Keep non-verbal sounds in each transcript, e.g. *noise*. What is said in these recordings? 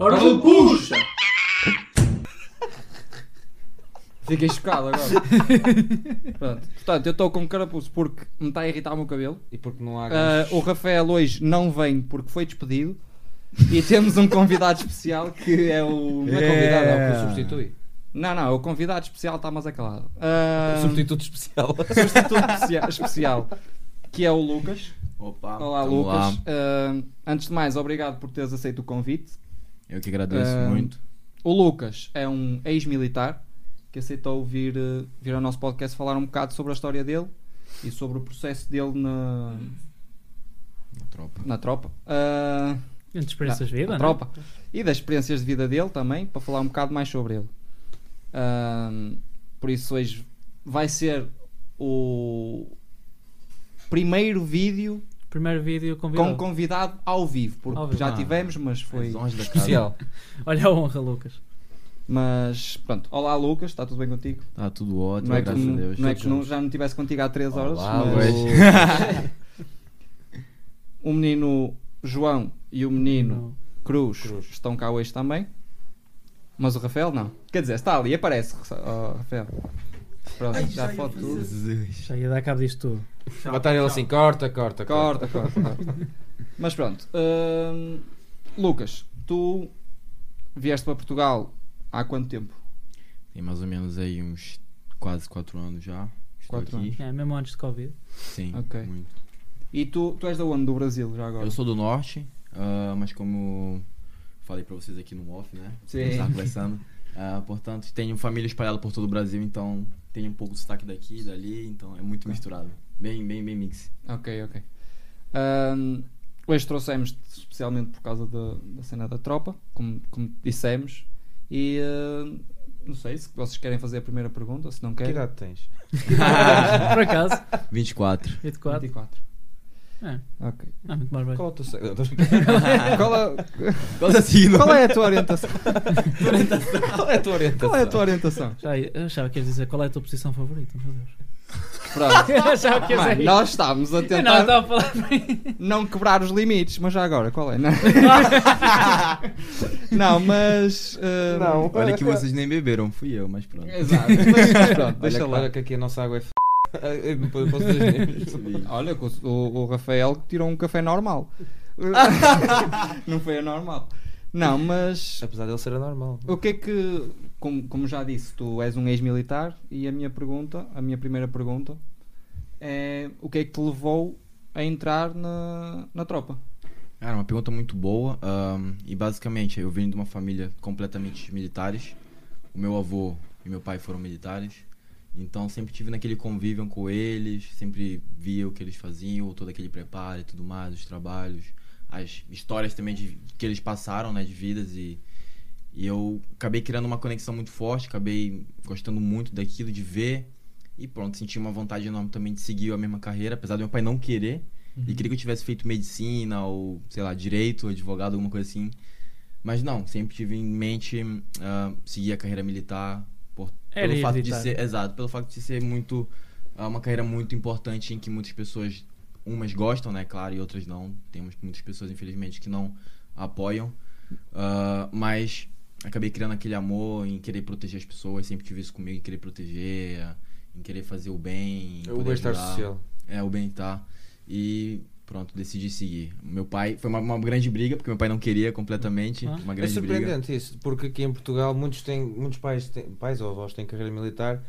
Ora, puxa! *laughs* Fiquei chocado agora. Pronto. Portanto, eu estou com carapuço porque me está a irritar o meu cabelo. E porque não há Ah, o Rafael hoje não vem porque foi despedido. E temos um convidado especial que é o. Não é convidado, é o que o substitui. Não, não, o convidado especial está mais acalado. Ah, Substituto especial. substituto especia- especial, que é o Lucas. Opa, Olá, Lucas. lá. Ah, antes de mais, obrigado por teres aceito o convite. Eu que agradeço muito. O Lucas é um ex-militar que aceitou vir, eh, vir ao nosso podcast falar um bocado sobre a história dele e sobre o processo dele na, Na tropa. na tropa. Ah, Entre experiências de vida, na né? tropa. E das experiências de vida dele também, para falar um bocado mais sobre ele. Ah, por isso hoje vai ser o primeiro vídeo Primeiro vídeo convidado. com convidado ao vivo, porque Ao vivo. já Ah. tivemos, mas foi. *laughs* Especial. Olha a honra, Lucas. Mas pronto, olá Lucas, está tudo bem contigo? Tá tudo ótimo, Não é que, não, Deus. não é que não- já não estivesse contigo há 3 horas, Olá, mas *laughs* o menino João e o menino No- Cruz, Cruz. estão cá hoje também. Mas o Rafael não. Quer dizer, está ali, aparece, oh, Rafael. Pronto, já foto tudo. Já ia dar cabo disto tudo. Botar ele assim, corta, corta, Corta, corta, corta. *laughs* Mas pronto. hum, Lucas, tu vieste para Portugal há quanto tempo? Tem mais ou menos aí uns quase 4 anos já. Estou Quatro aqui. É, mesmo antes de Covid. Sim, Ok. muito. E tu, tu és da onde? Do Brasil, já agora? Eu sou do norte, ah, mas como falei pra vocês aqui no off, né? Sim. A gente tava conversando. *laughs* ah, portanto, tenho família espalhada por todo o Brasil, então tem um pouco de sotaque daqui e dali, então é muito misturado. Bem, bem, bem mix. Ok, ok. Ahm, hoje trouxemos especialmente por causa da, da cena da tropa, como, como dissemos. E ah, não sei se vocês querem fazer a primeira pergunta, se não Que querem. idade tens? *laughs* *laughs* Por acaso, 24. 24. 24. É, Ok. não, muito mais bem. Qual é o teu sexo? Qual, é, Qual é qual é a tua *laughs* orientação? Qual é a tua orientação? Qual é a tua orientação? Já, eu achava que ias dizer qual é a tua posição favorita, meu Deus. Pronto. *laughs* Eu achava que ias Mano, dizer nós estávamos a Eu não, tentar estava a falar não quebrar os limites, mas já agora, qual é? Não, *laughs* não mas. ah, Não. Olha que vocês nem beberam, fui eu, mas pronto. Exato. Mas pronto, Olha, deixa que- lá. olha que aqui a nossa água é f... *laughs* Olha, o, o- Rafael tirou um café normal. *laughs* não foi a normal. Não, mas Apesar dele ser anormal. o que é que, como, como já disse, tu és um ex-militar e a minha pergunta, a minha primeira pergunta é o que é que te levou a entrar na, na tropa? Cara, uma pergunta muito boa. ahm, e basicamente, eu venho de uma família completamente militares. O meu avô e meu pai foram militares. Então sempre tive naquele convívio com eles, sempre via o que eles faziam, todo aquele preparo e tudo mais, os trabalhos, as histórias também de, que eles passaram, né, de vidas e, e eu acabei criando uma conexão muito forte, acabei gostando muito daquilo, de ver e pronto, senti uma vontade enorme também de seguir a mesma carreira, apesar do meu pai não querer, ele queria que eu tivesse feito medicina ou, sei lá, direito, advogado, alguma coisa assim. Mas não, sempre tive em mente ah, seguir a carreira militar. Era pelo fato de ser, exato, pelo fato de ser muito ah, uma carreira muito importante em que muitas pessoas umas gostam, né, claro, e outras não. Temos muitas pessoas infelizmente que não apoiam. Ah, mas acabei criando aquele amor em querer proteger as pessoas, sempre tive isso comigo, em querer proteger, em querer fazer o bem, em O poder bem-estar social. É, o bem-estar. E pronto, decidi seguir. Meu pai, foi uma, uma grande briga, porque meu pai não queria completamente. Ah. Uma É grande briga. surpreendente isso, porque aqui em Portugal muitos têm, muitos pais, têm, pais ou avós têm carreira militar,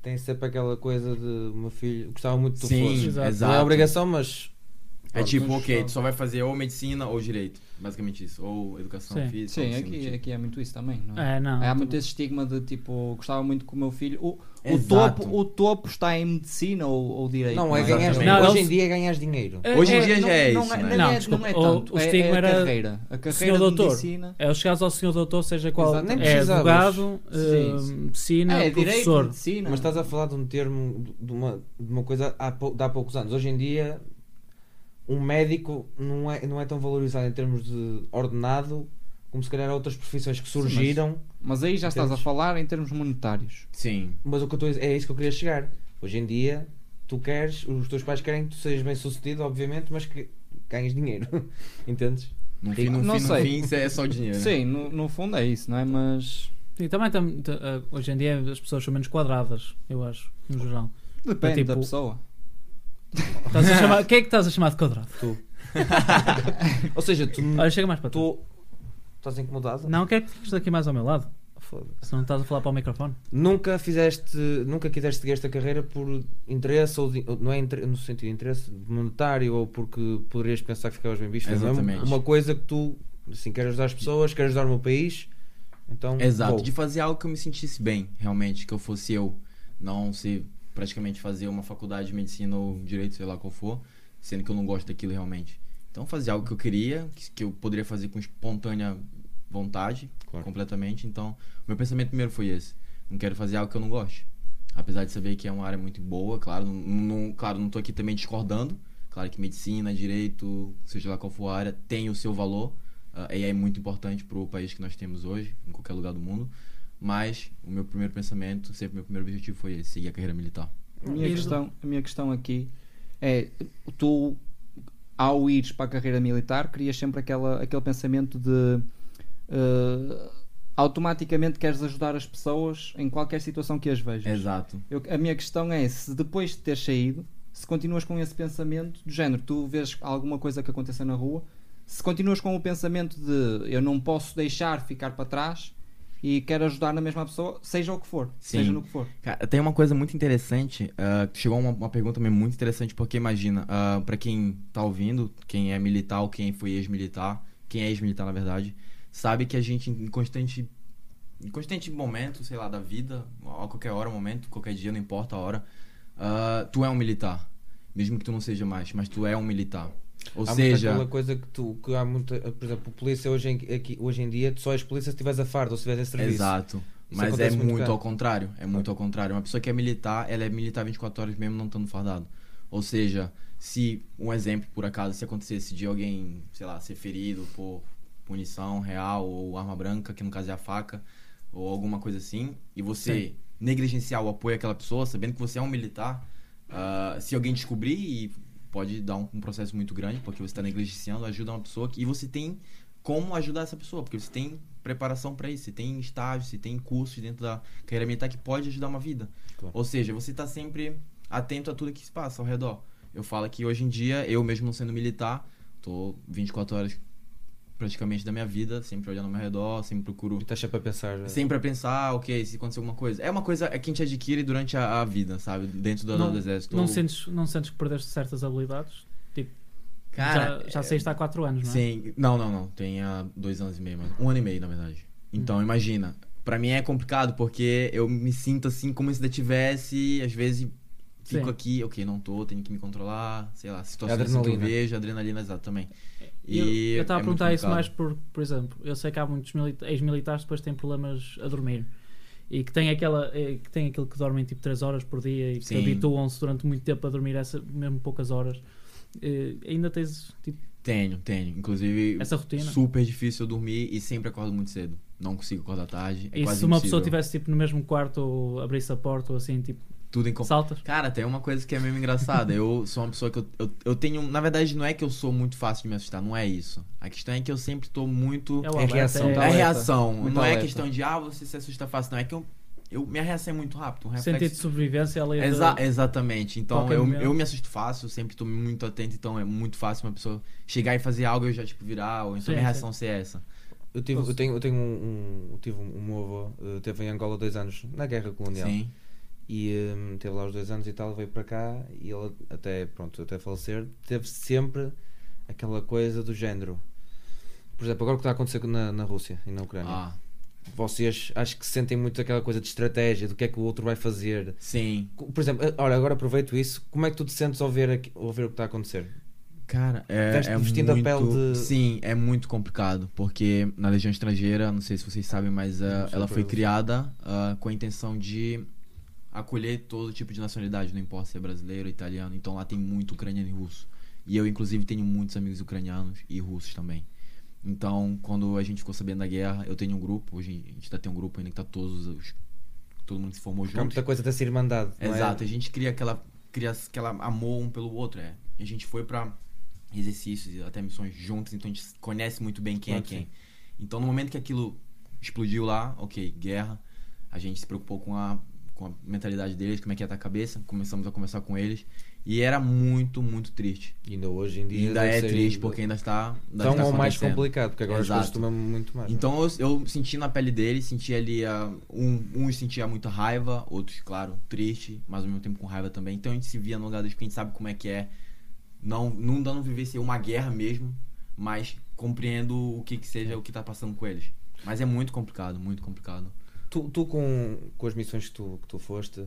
têm sempre aquela coisa de o meu filho gostava muito que tu Sim, fosses. Exato. Não é obrigação, mas É tipo, ok, tu só vai fazer ou medicina ou direito. Basicamente isso. Ou educação Sim. física. Sim, aqui, tipo. aqui é muito isso também, não é? É, não. Há tu- muito esse estigma de tipo, gostava muito que o meu filho. O, o, topo, o topo está em medicina ou, ou direito. não, é é? ganhar Exatamente. Não, Hoje em dia é ganhar dinheiro. É- Hoje em é- dia já é isso, não, é, Não, não, é, desculpa, não é o- tanto. o estigma é a era carreira. A carreira senhor de doutor. medicina. É, os chegados ao senhor doutor, seja qual. Exato. Nem é advogado, eh, medicina, É, professor. medicina. Mas estás a falar de um termo, de uma, de uma coisa de há poucos anos. Hoje em dia, um médico não é, não é tão valorizado em termos de ordenado como se calhar outras profissões que surgiram. Mas aí já estás a falar em termos monetários. Sim. mas... o que eu estou a dizer, é isso que eu queria chegar. Hoje em dia, tu queres, os teus pais querem que tu sejas bem sucedido, obviamente, mas que ganhes dinheiro. *laughs* Entendes? No fim, no Não fim, no sei. fim, isso é só dinheiro. Sim, no, no fundo é isso, não é? Mas E também tam- ta- ah, hoje em dia as pessoas são menos quadradas, eu acho, no geral. depende tipo- da pessoa. Estás a chamar- Quem é que estás a chamar de quadrado? Tu. *laughs* Ou seja, tu. Olha, chega mais para tu. tu estás incomodado? Não, quero que fiques aqui mais ao meu lado. Foda-se. Se não estás a falar para o microfone. Nunca fizeste, nunca quiseste seguir esta carreira por interesse ou, de- ou não é inter- no sentido de interesse monetário ou porque poderias pensar que ficavas bem visto. Mesmo Exatamente. Uma coisa que tu, assim, queres ajudar as pessoas, queres ajudar o meu país. Então, Exato, vou. de fazer algo que eu me sentisse bem, realmente, que eu fosse eu, não se praticamente fazer uma faculdade de medicina ou direito, sei lá qual for, sendo que eu não gosto daquilo realmente. Então fazer algo que eu queria, que, que eu poderia fazer com espontânea vontade, Claro. completamente. Então, o meu pensamento primeiro foi esse. Não quero fazer algo que eu não goste. Apesar de saber que é uma área muito boa, claro, não, não, claro, não tô aqui também discordando. Claro que medicina, direito, seja lá qual for a área, tem o seu valor. ah, e é muito importante para o país que nós temos hoje, em qualquer lugar do mundo. Mas o meu primeiro pensamento, sempre meu primeiro objetivo foi esse, seguir a carreira militar. A minha, E- questão, a minha questão aqui é: tu, ao ires para a carreira militar, crias sempre aquela, aquele pensamento de eh, automaticamente queres ajudar as pessoas em qualquer situação que as vejas. Exato. Eu- a minha questão é: se depois de ter saído, se continuas com esse pensamento do género, tu vês alguma coisa que aconteça na rua, se continuas com o pensamento de eu não posso deixar ficar para trás e quero ajudar na mesma pessoa, seja o que for, Sim. seja no que for. Cara, tem uma coisa muito interessante. ah, chegou uma, uma pergunta também muito interessante, porque imagina, ah, pra quem tá ouvindo, quem é militar ou quem foi ex-militar, quem é ex-militar na verdade, sabe que a gente em constante. Em constante momento, sei lá, da vida, a qualquer hora, momento, qualquer dia, não importa a hora, ah, tu é um militar. Mesmo que tu não seja mais, mas tu é um militar. Ou há seja. aquela coisa que tu, que há muita, por exemplo, a polícia hoje em, aqui, hoje em dia, só és polícia se estiveres a fardo ou se estiveres em serviço. Exato. Isso Mas é muito muito, ao contrário. É muito ao contrário. Uma pessoa que é militar, ela é militar 24 horas mesmo não estando fardado. Ou seja, se um exemplo, por acaso, se acontecesse de alguém, sei lá, ser ferido por punição real ou arma branca, que no caso é a faca, ou alguma coisa assim, e você negligenciar o apoio àquela pessoa, sabendo que você é um militar, ah, se alguém descobrir e pode dar um, um processo muito grande, porque você está negligenciando, ajuda uma pessoa que, e você tem como ajudar essa pessoa, porque você tem preparação para isso, você tem estágio, você tem cursos dentro da carreira militar que pode ajudar uma vida. Claro. Ou seja, você está sempre atento a tudo que se passa ao redor. Eu falo que hoje em dia, eu mesmo não sendo militar, tô 24 horas praticamente da minha vida, sempre olhando ao meu redor, sempre procuro E estás sempre a pensar. eh, Sempre a pensar, ok, se acontecer alguma coisa. É uma coisa que a gente adquire durante a, a vida, sabe? Dentro do, Não- do exército. Não Ou- sentes, não sentes que perdeste certas habilidades? Tipo, Cara, já, já é- saíste há 4 anos, não é? Sim, não, não, não. Tem há dois anos e meio, mas um ano e meio, na verdade. Então, imagina. Pra mim é complicado, porque eu me sinto assim como se eu tivesse, às vezes fico Sim. aqui, ok, não tô, tenho que me controlar, sei lá, situações assim que eu Adrenalina. vejo, adrenalina, exato, também. E eu- E estava é a perguntar isso mais por, por exemplo, eu sei que há muitos milita- ex-militares que depois têm problemas a dormir e que têm, aquela, eh, que têm aquele que dormem tipo 3 horas por dia e que Sim. habituam-se durante muito tempo a dormir essa, mesmo poucas horas. Eh, ainda tens tipo, Tenho, tenho. Inclusive, essa rotina? super difícil eu dormir e sempre acordo muito cedo. Não consigo acordar tarde. É e se uma impossível. pessoa estivesse tipo, no mesmo quarto ou abrisse a porta ou assim, tipo, Tudo em saltas? Cara, tem uma coisa que é mesmo engraçada. Eu sou uma pessoa que eu, eu, eu tenho. Na verdade, não é que eu sou muito fácil de me assustar, não é isso. A questão é que eu sempre tô muito. É É reação. É alerta. reação. Muito não é alerta. questão de, ah, você se assusta fácil. Não, é que eu. eu minha reação é muito rápida. Um reflexo. Sentido de sobrevivência, além de- Exa exatamente. Então eu, momento. eu me assusto fácil, sempre tô muito atento, então é muito fácil uma pessoa chegar e fazer algo e eu já, tipo, virar, ou então Sim, minha sim. reação ser essa. Eu, tive, eu tenho, eu tenho um, um, eu tive um meu avô, eh, teve em Angola dois anos, na guerra colonial. Sim. E hum, teve lá os dois anos e tal, veio para cá e ele até, pronto, até falecer, teve sempre aquela coisa do género. Por exemplo, agora o que está a acontecer na, na Rússia e na Ucrânia. Ah, Vocês acho que sentem muito aquela coisa de estratégia, do que é que o outro vai fazer. sim. Por exemplo, eh, olha, agora aproveito isso. Como é que tu te sentes ao ver, aqui- ao ver o que está a acontecer? Cara, é, Veste- é vestindo a muito... pele de- Sim, é muito complicado, porque na Legião Estrangeira, não sei se vocês sabem, mas sei ela foi criada ah, com a intenção de acolher todo tipo de nacionalidade, não importa se é brasileiro, italiano, então lá tem muito ucraniano e russo. E eu, inclusive, tenho muitos amigos ucranianos e russos também. Então, quando a gente ficou sabendo da guerra, eu tenho um grupo, hoje a gente ainda tem um grupo ainda que tá todos os... Todo mundo se formou junto. muita coisa dessa irmandade. não é? Exato, a gente cria aquela, cria aquela amor um pelo outro, é. A gente foi pra exercícios e até missões juntos, então a gente conhece muito bem quem Claro é que quem. Então no momento que aquilo explodiu lá, ok, guerra, a gente se preocupou com a, com a mentalidade deles, como é que ia estar a cabeça, começamos a conversar com eles e era muito, muito triste. E ainda hoje em dia. ainda é ser triste porque ainda está, ainda tão está mais complicado, porque agora as coisas Exato. muito mais. Então eu, eu senti na pele deles, senti ali a, um, uns sentia muita raiva, outros, claro, triste, mas ao mesmo tempo com raiva também. Então a gente se via no lugar deles porque a gente sabe como é que é. Não, não dando viver uma guerra mesmo, mas compreendo o que que seja o que tá passando com eles. Mas é muito complicado, muito complicado. Tu, tu com, com as missões que tu, que tu foste,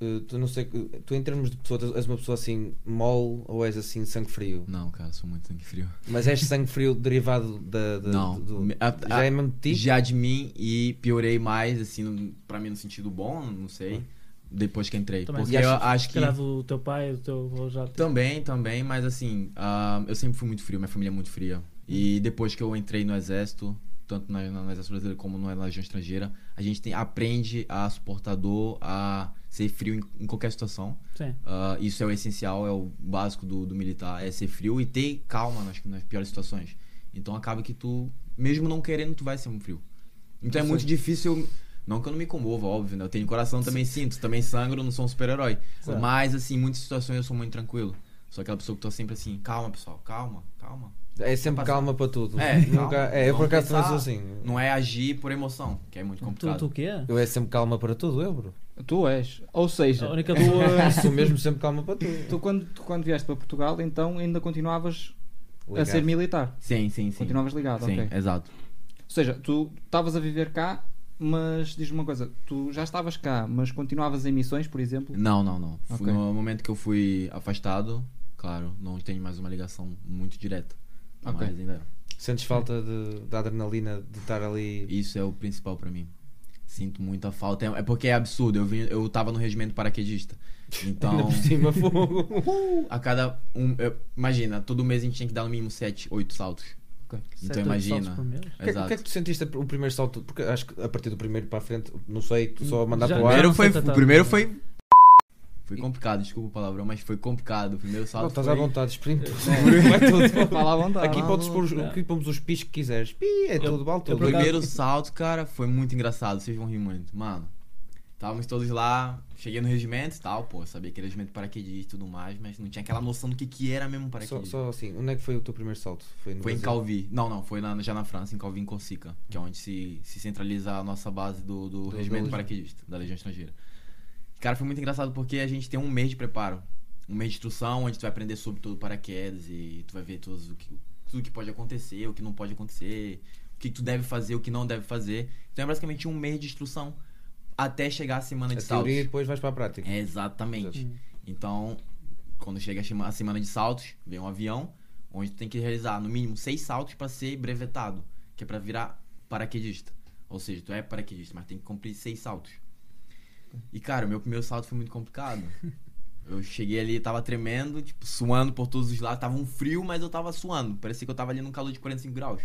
eh, tu não sei, tu em termos de pessoa, tu és uma pessoa assim mole ou és assim sangue frio? Não, cara, sou muito sangue frio. Mas és sangue frio derivado da. da- Não, do- a- já a- é mesmo de ti? Já de mim e piorei mais, assim, no- pra mim no sentido bom, não sei, depois que entrei. Também Porque eu acho que... do teu pai, do teu avô já. Também, também, mas assim, ah, eu sempre fui muito frio, minha família é muito fria. E depois que eu entrei no exército, tanto na, no exército brasileiro como na legião estrangeira, a gente tem, aprende a suportar dor, a ser frio em, em qualquer situação. Ah, isso é o essencial, é o básico do, do militar, é ser frio e ter calma nas, nas piores situações. Então acaba que tu, mesmo não querendo, tu vai ser um frio. Então é muito difícil. Não que eu não me comova, óbvio, né? Eu tenho coração, também sinto, também sangro, não sou um super-herói. Mas, assim, em muitas situações eu sou muito tranquilo. Sou aquela pessoa que tô sempre assim, calma, pessoal, calma, calma. É sempre Passar. calma para tudo. É, Nunca, calma. é eu por acaso também sou assim. Não é agir por emoção, que é muito Tu, complicado. tu o quê? Eu é sempre calma para tudo, eu, bro. Tu és. Ou seja, A única tu, *laughs* tua. Sou mesmo sempre calma para tudo. tu quando, tu quando vieste para Portugal, então ainda continuavas a Ligado. ser militar. Sim, sim, sim. Continuavas ligado, Sim, ok. exato. Ou seja, tu estavas a viver cá, mas diz-me uma coisa, tu já estavas cá, mas continuavas em missões, por exemplo? Não, não, não. Fui- Ok. No momento que eu fui afastado, claro, não tenho mais uma ligação muito direta. Ok. Mas ainda. Sentes falta de, da adrenalina de estar ali. Isso é o principal pra mim. Sinto muita falta. É é porque é absurdo. Eu, vim, eu tava no regimento paraquedista. Ainda Então, por cima, *laughs* fogo. a cada um. eu- imagina, todo mês a gente tinha que dar no mínimo 7, 8 saltos. Ok. Sete, Então imagina. O que, é- que é que tu sentiste o primeiro salto? Porque acho que a partir do primeiro para a frente, não sei, tu só a mandar Já- para o ar. Foi, o primeiro foi. Foi complicado, desculpa o palavrão, mas foi complicado. O primeiro salto. Não, estás foi... à vontade, exprime tudo. É. Vai tudo. Fala à vontade. Aqui podes pôr os, É. aqui pomos os pis que quiseres. Pi, é tudo, vale O tudo. acaso- primeiro salto, cara, foi muito engraçado. Vocês vão rir muito. Mano, estávamos todos lá. Cheguei no regimento e tal, pô. Sabia que era regimento paraquedista e tudo mais, mas não tinha aquela noção do que, que era mesmo Só, paraquedista. só assim, onde é que foi o teu primeiro salto? Foi, no Foi em? Calvi. Não, não, foi na- já na França, em Calvi, em Corsica, que é onde se, se centraliza a nossa base do, do, Do- regimento do- paraquedista, da Legião Estrangeira. Cara, foi muito engraçado porque a gente tem um mês de preparo. Um mês de instrução, onde tu vai aprender sobre todo o paraquedas e tu vai ver todos o que, tudo que pode acontecer, o que não pode acontecer, o que tu deve fazer, o que não deve fazer. Então é basicamente um mês de instrução até chegar a semana A de saltos. teoria e depois vais para a prática. É, exatamente. Hum. Então, quando chega a semana de saltos, vem um avião, onde tu tem que realizar no mínimo seis saltos para ser brevetado, que é para virar paraquedista. Ou seja, tu é paraquedista, mas tem que cumprir seis saltos. E cara, o meu primeiro salto foi muito complicado. Eu cheguei ali, tava tremendo, tipo, suando por todos os lados. Tava um frio, mas eu tava suando. Parecia que eu tava ali num calor de 45 graus.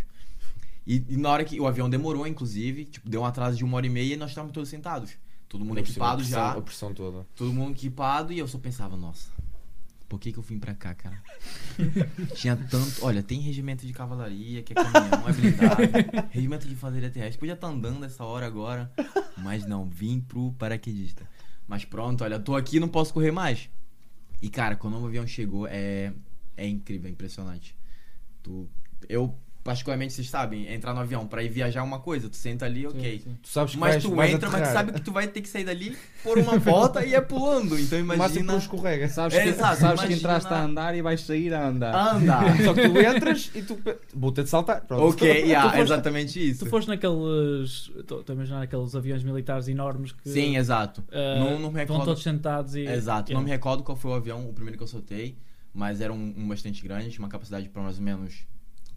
E, e na hora que o avião demorou, inclusive, tipo, deu um atraso de uma hora e meia e nós estávamos todos sentados. Todo mundo cima, equipado a já pressão toda. todo mundo equipado e eu só pensava, nossa, por que que eu vim pra cá, cara? *laughs* Tinha tanto. Olha, tem regimento de cavalaria, que é caminhão, é blindado. *laughs* regimento de infantaria terrestre. Podia estar andando essa hora agora. Mas não, vim pro paraquedista. Mas pronto, olha, tô aqui não posso correr mais. E cara, quando o avião chegou, é, é incrível, é impressionante. Tu, eu, particularmente, vocês sabem, entrar no avião pra ir viajar é uma coisa, tu senta ali, ok. Sim, sim. Tu sabes que Mas tu entra, mas tu sabe que tu vai ter que sair dali, pôr uma volta e é pulando. Então O máximo que imagina. não escorrega. Sabes, É, que, exato, sabes que imagina- entraste a andar e vais sair a andar. Anda! *laughs* Só que tu entras e tu. Vou ter de saltar. Pronto. ok, yeah, foste- exatamente isso. Tu foste naqueles. Estou a imaginar aqueles aviões militares enormes que. Sim, exato. ah, não, não me Estão recordo. todos sentados e. Exato, Yeah. não me recordo qual foi o avião, o primeiro que eu soltei, mas era um, um bastante grande, tinha uma capacidade para mais ou menos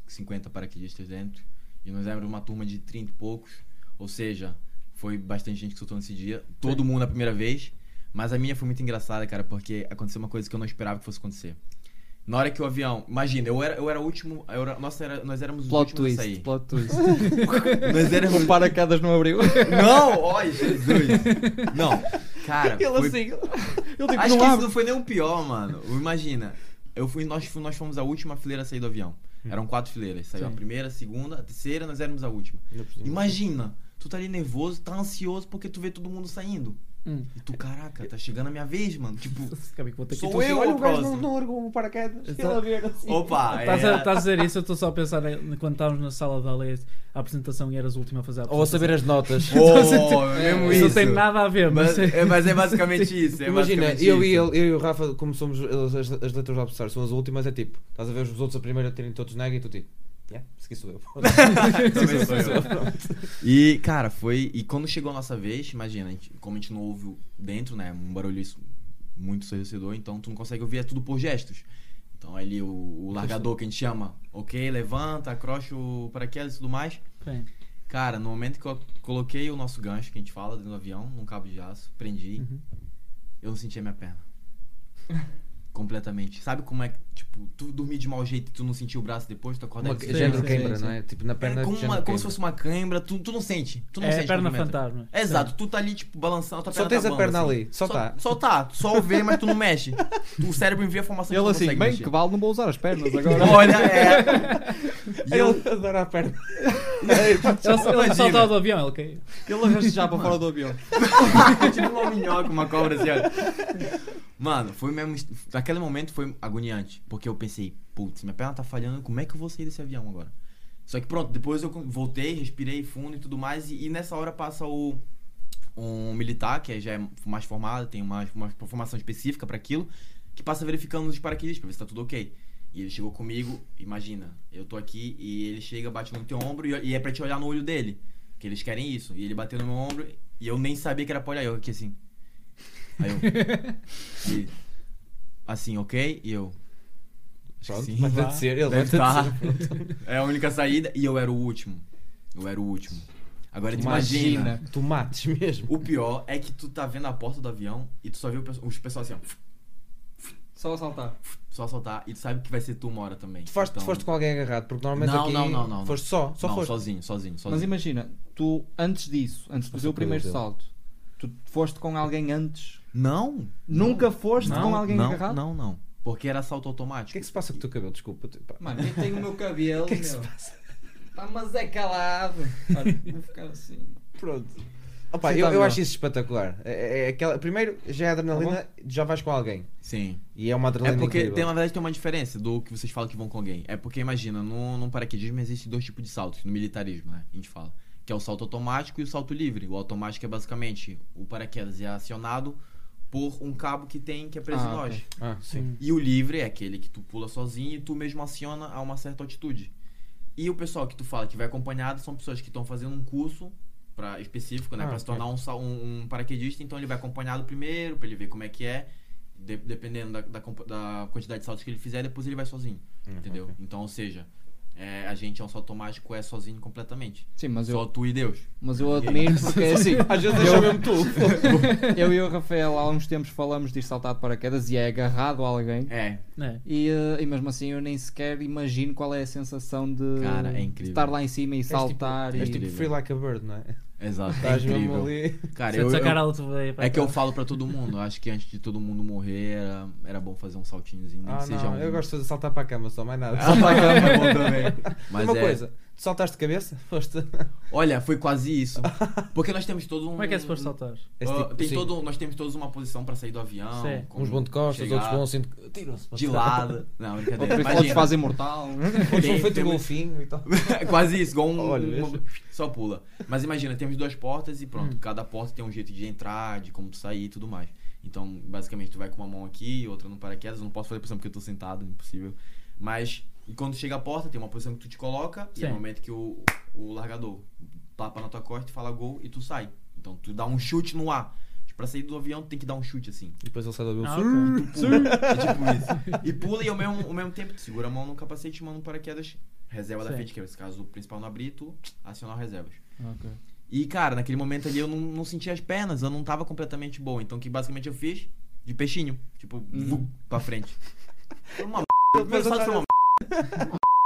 50 paraquedistas dentro. E nós éramos uma turma de 30 e poucos, ou seja, foi bastante gente que soltou nesse dia. Todo mundo a primeira vez, mas a minha foi muito engraçada, cara, porque aconteceu uma coisa que eu não esperava que fosse acontecer. Na hora que o avião. Imagina, eu era, eu era o último. Eu era, nossa, era- nós éramos os Plot últimos a twist, sair. plot twist. *laughs* Nós éramos. o paraquedas não abriu. Não! Oi, Jesus! Não, cara. Ele foi assim. Eu tipo, Acho não que isso não foi nem o pior, mano. Imagina. eu fui, nós, nós fomos a última fileira a sair do avião. Eram quatro fileiras. Saiu Sim. a primeira, a segunda, a terceira, nós éramos a última. Imagina, tu tá ali nervoso, tá ansioso porque tu vê todo mundo saindo. Hum. E tu, caraca, tá chegando a minha vez, mano. Tipo, *laughs* Acabei que vou ter que Sou Tu eu olha, o gajo não, o paraquedas. Ele a ver assim. opa, Estás a, é... estás a dizer isso, eu estou só a pensar em- quando estávamos na sala da lei a apresentação e eras o último a fazer a Ou a saber as notas. *laughs* Oh, é mesmo Isso não tem nada a ver, mas, Mas é, mas é basicamente *laughs* isso. é Imagina, basicamente eu e, isso. ele, eu e o Rafa, como somos as, as, as letras do Upstart, são as últimas, é tipo, estás a ver os outros a primeira terem todos nega e tu tipo, yeah, aqui sou eu. *laughs* Também sou eu. E, cara, foi. E quando chegou a nossa vez, imagina, a gente- como a gente não ouve dentro, né? Um barulho isso muito ensurdecedor, então tu não consegue ouvir, é tudo por gestos. Então ali o, o largador que a gente chama, ok, levanta, acrocha o paraquedas e tudo mais. Sim. Cara, no momento que eu coloquei o nosso gancho, que a gente fala, dentro do avião, num cabo de aço, prendi, Uhum. eu não sentia minha perna. *laughs* Completamente. Sabe como é que, tipo, tu dormir de mau jeito e tu não sentir o braço depois, tu acorda Uma, e queimbra, sim, não é? Tipo, na perna é como, uma- como se fosse uma cãibra, tu, tu não sente. Tu não É sente. a perna o fantasma. Exato, tu tá ali, tipo, balançando, tua Só perna tens tá a perna assim. ali, só tá. Só tá, só vê, mas tu não mexe. O cérebro envia a formação Ele que tu assim, bem, mexer. que vale, não vou usar as pernas *laughs* agora. Olha, é. E *laughs* eu, Ele adora a perna. Ele, ele saltava do avião, ele caiu. Ele arrasta já para fora do avião. *laughs* tipo uma minhoca, uma cobra assim, olha. Mano, foi mesmo. Naquele momento foi agoniante. Porque eu pensei, putz, minha perna tá falhando, como é que eu vou sair desse avião agora? Só que pronto, depois eu voltei, respirei fundo e tudo mais. E, e nessa hora passa o. Um militar, que já é mais formado, tem uma, uma formação específica pra aquilo, que passa verificando os paraquedistas pra ver se tá tudo ok. E ele chegou comigo, imagina, eu tô aqui e ele chega, bate no teu ombro e, e é pra te olhar no olho dele. Que eles querem isso. E ele bateu no meu ombro e eu nem sabia que era pra olhar. Eu aqui assim. Aí eu. *laughs* e, assim, ok? E eu. Pronto, sim. mas deve ser, ele Deve deve estar. ser. É a única saída. E eu era o último. Eu era o último. Agora tu imagina. Imagina. Tu mates mesmo. O pior é que tu tá vendo a porta do avião e tu só vê o os pessoal assim, ó. Só a saltar. Só soltar. E tu sabe que vai ser tu uma hora também. Tu foste, tu Então- foste com alguém agarrado, porque normalmente Não, aqui não, não, não, não. foste só, só não, foste. sozinho, sozinho, sozinho. Mas imagina, tu antes disso, antes do Passou teu por primeiro salto, tu foste com alguém antes? Não. Nunca foste não, com alguém não, agarrado? Não, não. Porque era salto O automático. que é que se passa com o teu cabelo? Desculpa. pá. Mano, eu tenho o meu cabelo, O que é que se meu. passa? Tá, mas é calado. Olha, vou ficar assim. Pronto. Opa, Sim, eu, tá eu acho isso espetacular. É, é- é aquela, primeiro, já é adrenalina, já vais com alguém. Sim. E é uma É adrenalina porque, incrível. tem, na verdade, tem uma diferença do que vocês falam que vão com alguém. É porque, imagina, no, no paraquedismo existem dois tipos de saltos, no militarismo, né? A gente fala. Que é o salto automático e o salto livre. O automático é basicamente o paraquedas é acionado por um cabo que tem que é preso Ah, em nós. ok. Ah, sim. Hum. E o livre é aquele que tu pula sozinho e tu mesmo aciona a uma certa altitude. E o pessoal que tu fala que vai acompanhado são pessoas que estão fazendo um curso pra, específico, né? Ah, pra se tornar um, um, um paraquedista. Então ele vai acompanhado primeiro, pra ele ver como é que é. De- dependendo da, da, comp- da quantidade de saltos que ele fizer, depois ele vai sozinho. Hum, entendeu? ok. Então, ou seja, é, a gente é um salto automático, é sozinho completamente. Sim, mas Só eu, tu e Deus. mas eu admiro porque é assim. *laughs* Às vezes eu, deixa mesmo tu. *laughs* eu e o Rafael há uns tempos falamos de ir saltar de paraquedas e é agarrado a alguém. É, É. E, eh, e mesmo assim eu nem sequer imagino qual é a sensação de, Cara, é de estar lá em cima e És saltar. tipo, és e... tipo free like a bird, não é? Exato. É incrível. Cara, Se eu, eu, É que eu falo pra todo mundo. eu Acho que antes de todo mundo morrer era, era bom fazer um saltinhozinho, nem Ah, que seja não, um. eu gosto de saltar para a cama, só mais nada. *laughs* Ah, pra cama é bom também. Mas uma é- coisa, saltaste de cabeça? *laughs* Foste. Olha, foi quase isso. *laughs* Porque nós temos todo um. Como é que é se for saltar? Esse Ah, tipo, tem sim. todo, nós temos todos uma posição pra sair do avião. Sim. como Uns vão de costas, chegar, outros vão assim. Tiram-se. para de lado. *laughs* Não, brincadeira. Outros outros Imagina. fazem mortal. Outros vão Tem- feito golfinho e tal. Quase isso, igual um. Olha, uma- só pula. Mas imagina, temos duas portas e pronto. Hum. Cada porta tem um jeito de entrar, de como tu sair e tudo mais. Então, basicamente, tu vai com uma mão aqui, outra no paraquedas. Eu não posso fazer posição porque eu tô sentado, impossível. Mas, e quando chega a porta, tem uma posição que tu te coloca e é Sim. o momento que o, o largador tapa na tua costa fala gol e tu sai. Então, tu dá um chute no ar. Pra sair do avião, tu tem que dar um chute assim. E depois ele sai do avião. Ah, "Sim". Pula. É tipo isso. E pula e ao mesmo, ao mesmo tempo tu segura a mão no capacete e manda um paraquedas reserva da Sim. frente, que é se caso o principal não abrir, tu acionar o reservas. Ok. E cara, naquele momento ali eu não, não sentia as pernas, eu não tava completamente boa. Então o que basicamente eu fiz? De peixinho. Tipo, vu, pra frente. *laughs* Foi uma m. O primeiro salto foi uma.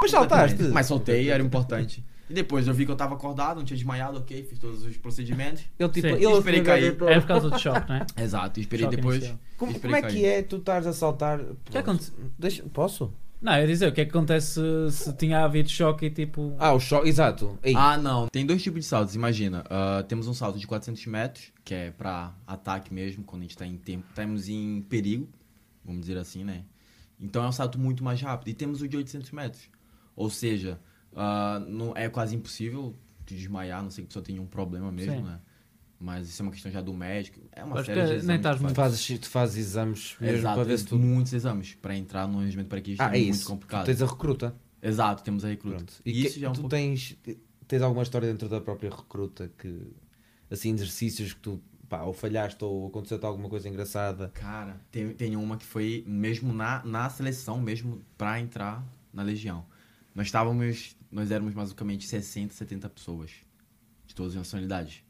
Mas saltaste. Mas soltei, era importante. E depois eu vi que eu tava acordado, não tinha desmaiado, ok, fiz todos os procedimentos. Ele tipo, Sim. ele Esperei cair. É por causa do choque, não é? *laughs* Exato, e esperei Choque depois. inicial. Como, esperei como é cair. que é tu estares a saltar? O que acontece? Deixa, posso? Não, eu ia dizer, o que é que acontece se, se tinha havido choque e tipo. Ah, o choque, exato. Ei, Ah, não. Tem dois tipos de saltos, imagina. Ah, temos um salto de 400 metros, que é pra ataque mesmo, quando a gente tá em tempo. Estamos em perigo, vamos dizer assim, né? Então é um salto muito mais rápido. E temos o de 800 metros. Ou seja, ah, não, é quase impossível de desmaiar, a não sei que a pessoa tenha um problema mesmo, Sim. né? Mas isso é uma questão já do médico. É uma Acho série que de nem exames estás que muito- tu fazes, tu fazes exames mesmo Exato, para ver se tu, muitos exames para entrar no regimento para aqui Ah, é é muito isso. complicado. tu tens a recruta. Exato, temos a recruta. Pronto. E, E isso que- já é um tu pouco... tens, tens alguma história dentro da própria recruta que assim exercícios que tu pá, ou falhaste ou aconteceu-te alguma coisa engraçada. Cara, tem, tem uma que foi mesmo na, na seleção, mesmo pra entrar na Legião. Nós estávamos, nós éramos basicamente 60, 70 pessoas, de todas as nacionalidades.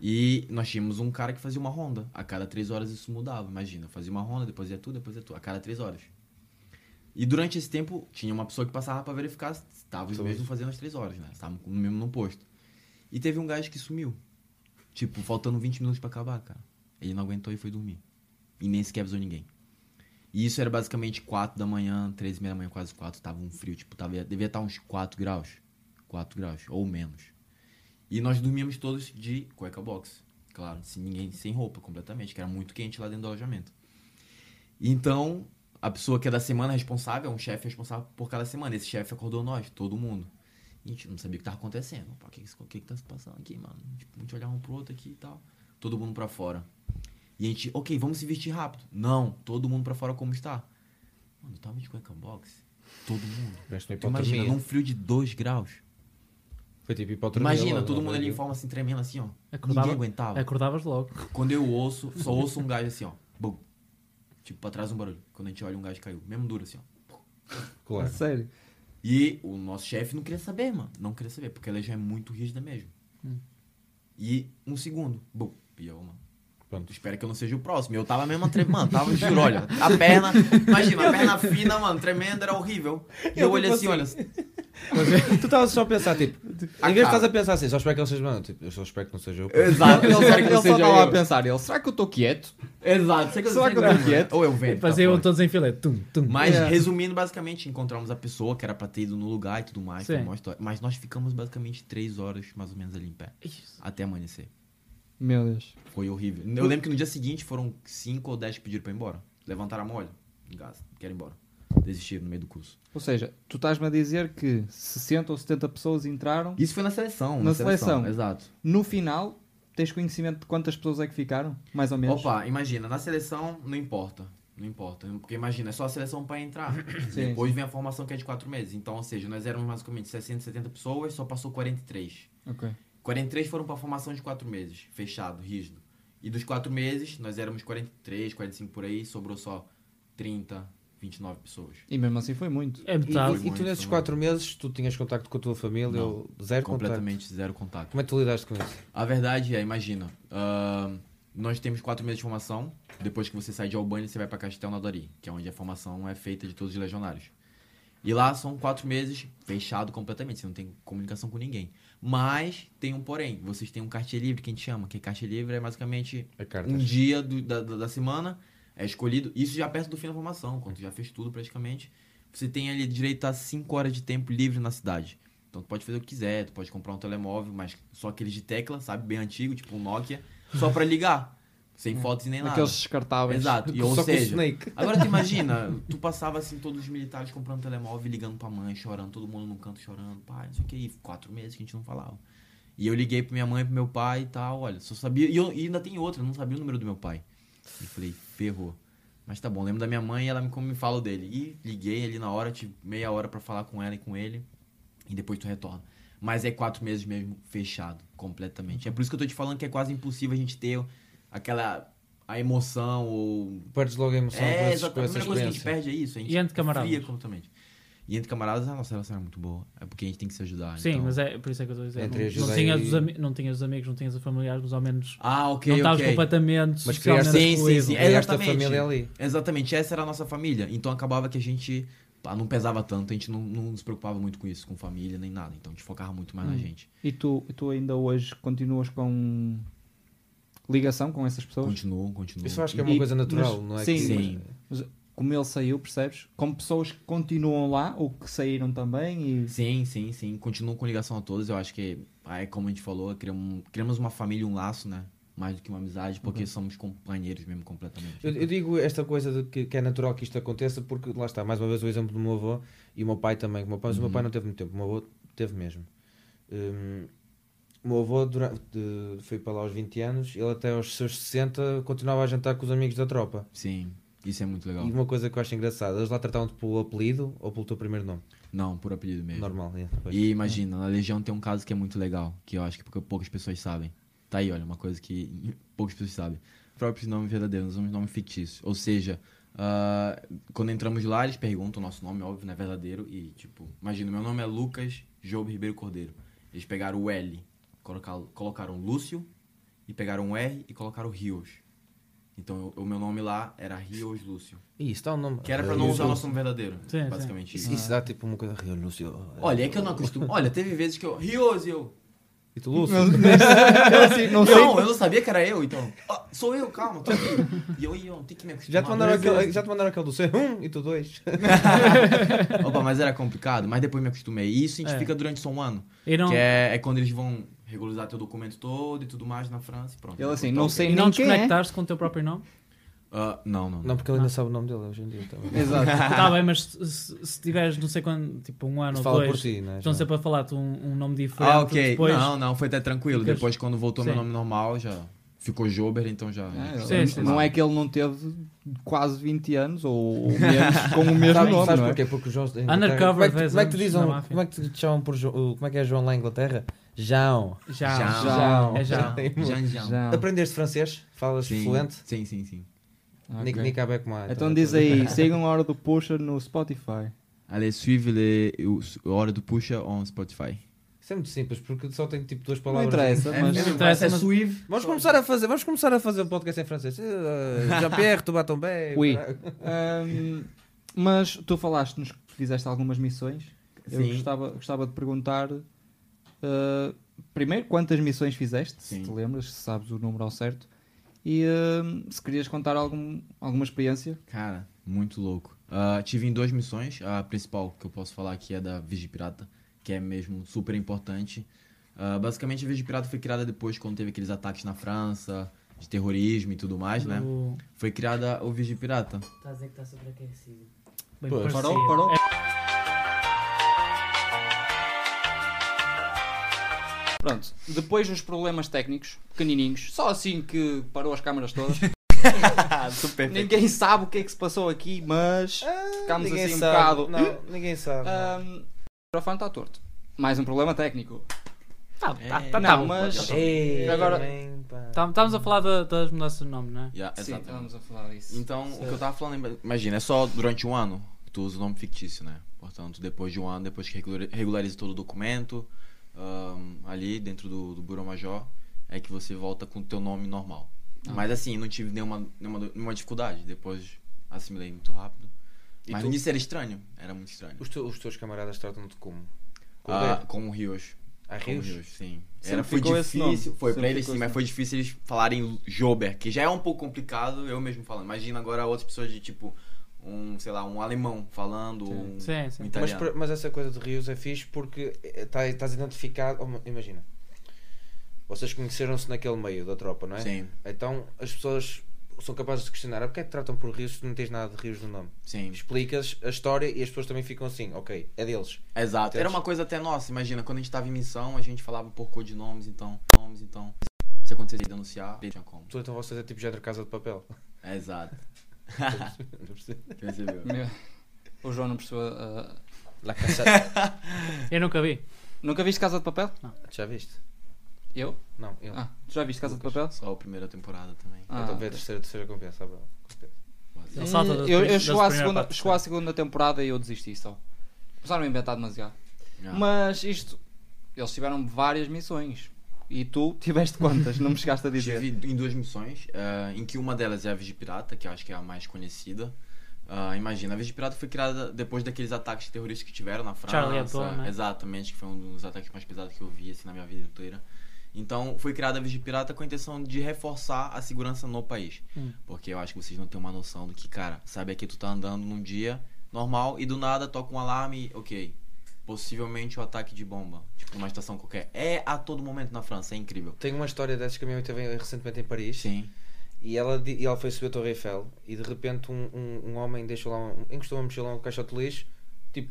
E nós tínhamos um cara que fazia uma ronda. A cada três horas isso mudava, imagina. Fazia uma ronda, depois ia tu, depois ia tu. A cada três horas. E durante esse tempo, tinha uma pessoa que passava pra verificar se estava Todos. mesmo fazendo as três horas, né? Estavam mesmo no posto. E teve um gajo que sumiu. Tipo, faltando 20 minutos pra acabar, cara. Ele não aguentou e foi dormir. E nem sequer avisou ninguém. E isso era basicamente 4 da manhã, 3 e meia da manhã, quase 4. Tava um frio, tipo, tava, devia estar uns 4 graus. 4 graus, ou menos. E nós dormíamos todos de cueca box. Claro, sem ninguém, sem roupa completamente, que era muito quente lá dentro do alojamento. Então, a pessoa que é da semana responsável, é um chefe responsável por cada semana. Esse chefe acordou nós, todo mundo. E a gente não sabia o que tava acontecendo. O que, que, que tá se passando aqui, mano? Tipo, a gente olhava um pro outro aqui e tal. Todo mundo pra fora. E a gente, ok, vamos se vestir rápido. Não, todo mundo pra fora como está. Mano, eu tava de cueca box. Todo mundo. Tu imagina, num frio de 2 graus. Foi tipo hipotermia. Imagina, todo mundo ali em forma assim, tremendo assim, ó. Acordava- Ninguém aguentava. Acordavas logo. Quando eu ouço, só ouço um gajo assim, ó. Bum. Tipo, pra trás um barulho. Quando a gente olha, um gajo caiu. Mesmo duro assim, ó. Claro. Sério. E o nosso chefe não queria saber, mano. Não queria saber, porque ela já é muito rígida mesmo. Hum. E um segundo. Bum. E eu, mano. Pronto. Espero que eu não seja o próximo. Eu tava mesmo tremendo, mano. Tava, juro, olha. A perna, imagina, a perna fina, mano, tremenda, era horrível. E eu, Eu olhei assim, olha. tu estavas só a pensar, tipo, A em vez de estás a pensar assim, só espero que ele seja. Mano, tipo, eu só espero que não seja eu. Exato, *laughs* Ele, ele não só estava a pensar, ele, será que eu estou quieto? Exato, sei que eu Será que eu tô quieto? Ou eu vento. tá Faziam forte. todos em filé. Tum, tum. Mas, É. resumindo, basicamente, encontramos a pessoa que era pra ter ido no lugar e tudo mais. Mas nós ficamos basicamente três horas, mais ou menos, ali em pé. Isso. Até amanhecer. Meu Deus. Foi horrível. Eu lembro que no dia seguinte foram cinco ou dez que pediram pra ir embora. Levantaram a mão, olha, gás, quero ir embora. Desistiram no meio do curso. Ou seja, tu estás-me a dizer que 60 ou 70 pessoas entraram. Isso foi na seleção. Na seleção. Exato. No final, tens conhecimento de quantas pessoas é que ficaram? Mais ou menos? Opa, imagina, na seleção não importa. Não importa. Porque imagina, é só a seleção pra entrar. *coughs* Sim, Depois vem a formação que é de quatro meses. Então, ou seja, nós éramos basicamente 60, 70 pessoas, só passou 43. Ok. 43 foram pra formação de quatro meses, fechado, rígido. E dos quatro meses, nós éramos 43, 45 por aí, sobrou só 30, 29 pessoas. E mesmo assim foi muito. É E, metade. e- e tu muito, nesses muito. quatro meses, tu tinhas contacto com a tua família Não. ou zero contacto? Completamente zero contato. Como é que tu lidaste com isso? A verdade é, imagina, ahn, nós temos quatro meses de formação. Depois que você sai de Albânia, você vai pra Castel Nadori, que é onde a formação é feita de todos os legionários. E lá são quatro meses fechado completamente, você não tem comunicação com ninguém. Mas tem um porém, vocês têm um cartier livre que a gente chama, que cartier livre é basicamente carta. um dia do- da, da, semana é escolhido, isso já perto do fim da formação, quando tu já fez tudo praticamente. Você tem ali direito a 5 horas de tempo livre na cidade. Então tu pode fazer o que quiser, tu pode comprar um telemóvel, mas só aqueles de tecla, sabe, bem antigo, tipo um Nokia, só pra ligar. Sem fotos e nem nada. Aqueles descartáveis. Exato. E, ou Só seja, Snake. agora tu imagina, *laughs* tu passava assim todos os militares comprando telemóvel, ligando pra mãe, chorando, todo mundo num canto chorando, pai, não sei o que, quatro meses que a gente não falava. E eu liguei pra minha mãe, pro meu pai e tal, olha, só sabia. E, eu, e ainda tem outra, eu não sabia o número do meu pai. E falei, ferrou. Mas tá bom, lembro da minha mãe e ela me, como me fala dele. E liguei ali na hora, tive meia hora pra falar com ela e com ele. E depois tu retorna. Mas é quatro meses mesmo fechado, completamente. É por isso que eu tô te falando que é quase impossível a gente ter aquela. a emoção ou. Perdes logo a emoção É, exato. com A primeira coisa que a gente perde é isso. A gente E entre camaradas? fria completamente. E entre camaradas, a nossa relação é muito boa. É porque a gente tem que se ajudar. Sim, então- mas é por isso é que eu estou a dizer. Entre Não, não, tinhas e- os não tinhas os amigos, não tinhas os familiares, mas ao menos Ah, ok, não estavas ok. completamente Mas criaste- Sim, sim, sim. Criaste a Exatamente. família ali. Exatamente, essa era a nossa família. Então acabava que a gente pá, não pesava tanto, a gente não, não se preocupava muito com isso, com família, nem nada. Então a gente focava muito mais na Hum. gente. E tu, e tu ainda hoje continuas com ligação com essas pessoas? Continuou, continuou. Isso eu acho que é uma E- coisa natural, mas- não é? sim, que, sim. Mas como ele saiu, percebes? Como pessoas que continuam lá ou que saíram também e... Sim, sim, sim. Continuo com ligação a todos. Eu acho que, aí, como a gente falou, criamos, criamos uma família, um laço, né? Mais do que uma amizade, porque somos companheiros mesmo completamente. Eu, eu digo esta coisa de que, que é natural que isto aconteça porque lá está, mais uma vez o exemplo do meu avô e o meu pai também. O meu pai, mas o meu Uhum. pai não teve muito tempo, o meu avô teve mesmo. Hum, o meu avô durante, de- foi para lá aos 20 anos, ele até aos seus 60 continuava a jantar com os amigos da tropa. Sim, isso é muito legal. E uma coisa que eu acho engraçada, eles lá tratavam-te pelo apelido ou pelo teu primeiro nome? Não, por apelido mesmo. Normal, é. E imagina, na Legião tem um caso que é muito legal, que eu acho que pouca- poucas pessoas sabem. Tá aí, olha, uma coisa que *laughs* poucas pessoas sabem. Próprios nomes verdadeiros, nós usamos nome fictício. Ou seja, ah, quando entramos lá, eles perguntam o nosso nome, óbvio, não é verdadeiro. E, tipo, imagina, meu nome é Lucas Job Ribeiro Cordeiro. Eles pegaram o L, colocaram, colocaram Lúcio, e pegaram o R e colocaram Rios. Então, o meu nome lá era Rios Lúcio. Isso dá um nome. Que era pra não usar o nosso nome verdadeiro. Sim, sim. basicamente Isso, isso. isso dá tipo uma coisa Rio Lúcio. Olha, é que eu não acostumo. Olha, teve vezes que eu. Rios, e eu. E tu, Lúcio? Eu assim, não *laughs* Não, sei. eu não sabia que era eu, então. Ah, sou eu, calma, tô aqui. E eu, e eu, tem que me acostumar. Já te, mandaram aquele, já te mandaram aquele do C1 e tu *laughs* 2. Opa, mas era complicado, mas depois me acostumei. E isso a gente É. fica durante só um ano. E não, Que é, é quando eles vão regularizar teu documento todo e tudo mais na França e pronto. Ele assim, não sei e não nem quem é. desconectares com o teu próprio nome? Ah, não, não. Não, porque ele ainda sabe o nome dele hoje em dia. Tá bem. *laughs* Exato. Está bem, mas se, se- tiveres não sei quando, tipo um ano ou Fala dois, por ti, né? estão sempre a falar-te um, um nome diferente. Ah, ok. Depois, Não, não, foi até tranquilo. Ficas- Depois, quando voltou meu Sim. nome normal, já ficou Jober, então já. É, já- Sim, sim, não sim. é que ele não teve quase 20 anos ou, ou menos *laughs* com o mesmo nome, sabes não é? porquê? Porque o João. Undercover como é que, como é que te anos dizem? na máfia. Como é que te chamam por o- Como é que é João lá em Inglaterra? Já, Já. Já. É já. Jean, Jean. Já. Aprendeste francês? Falas Sim, fluente? Sim, sim, sim. Ok. Nick Nick Abeck mais. Então diz aí, *laughs* sigam a hora do Pusher no Spotify. Allez o- a hora do Puxa on Spotify. Isso é muito simples, porque só tenho tipo duas Não palavras. interessa, mas... mesmo. interessa, mas- suive. Vamos começar a fazer, vamos começar a fazer um podcast em francês. Eh, *laughs* Jean-Pierre, tu batam bem. Oui. Ahm, mas tu falaste-nos que fizeste algumas missões. Eu Sim. gostava, gostava de perguntar ah, primeiro quantas missões fizeste, se Sim. te lembras, se sabes o número ao certo, e ahm, se querias contar algum, alguma experiência. Cara, muito louco. Ah, tive em duas missões. A principal que eu posso falar aqui é da Vigi Pirata, que é mesmo super importante. Basicamente, a Vigi Pirata foi criada depois quando teve aqueles ataques na França, de terrorismo e tudo mais, né? Foi criada o Vigi Pirata. Está a dizer que está sobreaquecido. Parou, parou. Pronto, depois dos problemas técnicos, pequenininhos, só assim que parou as câmaras todas, *laughs* super ninguém sabe o que é que se passou aqui, mas ficámos Ninguém assim um sabe. bocado. Não, ninguém sabe. Ahm, o microfone está torto. Mais um problema técnico. Tá, tá, tá, Não, tá bom. mas- Ei, Agora-. Tá- Estávamos a falar da- das mudanças de nome, não é? Yeah, Sim, estamos a falar disso. Então, o que eu tava falando, imagina, é só durante um ano que tu usa o nome fictício, né? Portanto, depois de um ano, depois que regular- regulariza todo o documento, ahn, ali dentro do, do Bureau Major, é que você volta com o teu nome normal. Ah. Mas assim, não tive nenhuma, nenhuma, nenhuma dificuldade. Depois assimilei muito rápido. E Mas tu? no início era estranho, era muito estranho. Os, teus, os teus camaradas tratam-te como? Ah, Cordeiro? como Rios. Há Como rios? Rios, sim. Sempre Era, foi difícil, foi Sempre pra eles sim, mas foi difícil eles falarem Jober, que já é um pouco complicado, eu mesmo falando. Imagina agora outras pessoas de tipo, um, sei lá, um alemão falando, Sim. um, Sim, sim. Mas, italiano. por- mas essa coisa de rios é fixe porque eh, tá- estás identificado. oh, Imagina, vocês conheceram-se naquele meio da tropa, não é? Sim, Então as pessoas são capazes de questionar: ah, porque é que te tratam por rios se não tens nada de rios no nome? sim. Explicas a história e as pessoas também ficam assim: ok, é deles. Exato. Entendes? Era uma coisa até nossa, imagina, quando a gente tava em missão, a gente falava por codinomes, então, nomes, então, se acontecesse denunciar, tinha como. Tu, então vocês é tipo género casa de papel. Exato. Não? Meu, O João não percebeu. ah, La Casa- Eu nunca vi. Nunca viste Casa de Papel? Já viste? Eu? Não, eu. Ah, tu já viste Casa de Lucas. Papel? Só a primeira temporada também. Ah, eu estou a ver a terceira, terceira compensa. sabe? Ele salta das eu, eu chegou, à segunda, chegou à segunda temporada e eu desisti só. Começaram a inventar demasiado. Ah. Mas isto, eles tiveram várias missões. E tu tiveste quantas? Não me chegaste a dizer. Tive em duas missões, eh, em que uma delas é a Vigi Pirata, que eu acho que é a mais conhecida. Ah, imagina, a Verde Pirata foi criada depois daqueles ataques terroristas que tiveram na França. Charlie Hebdo, né? Exatamente, que foi um dos ataques mais pesados que eu vi assim, na minha vida inteira. Então, foi criada a Verde Pirata com a intenção de reforçar a segurança no país. Hum. Porque eu acho que vocês não têm uma noção do que, cara, sabe aqui tu tá andando num dia normal e do nada toca um alarme, ok. Possivelmente o ataque de bomba, tipo numa estação qualquer. É a todo momento na França, é incrível. Tenho uma história dessas que a minha mãe teve recentemente em Paris. Sim. E ela, e ela foi subir a Torre Eiffel e de repente um, um, um homem deixou lá um, encostou uma mochila a um caixote de lixo, tipo,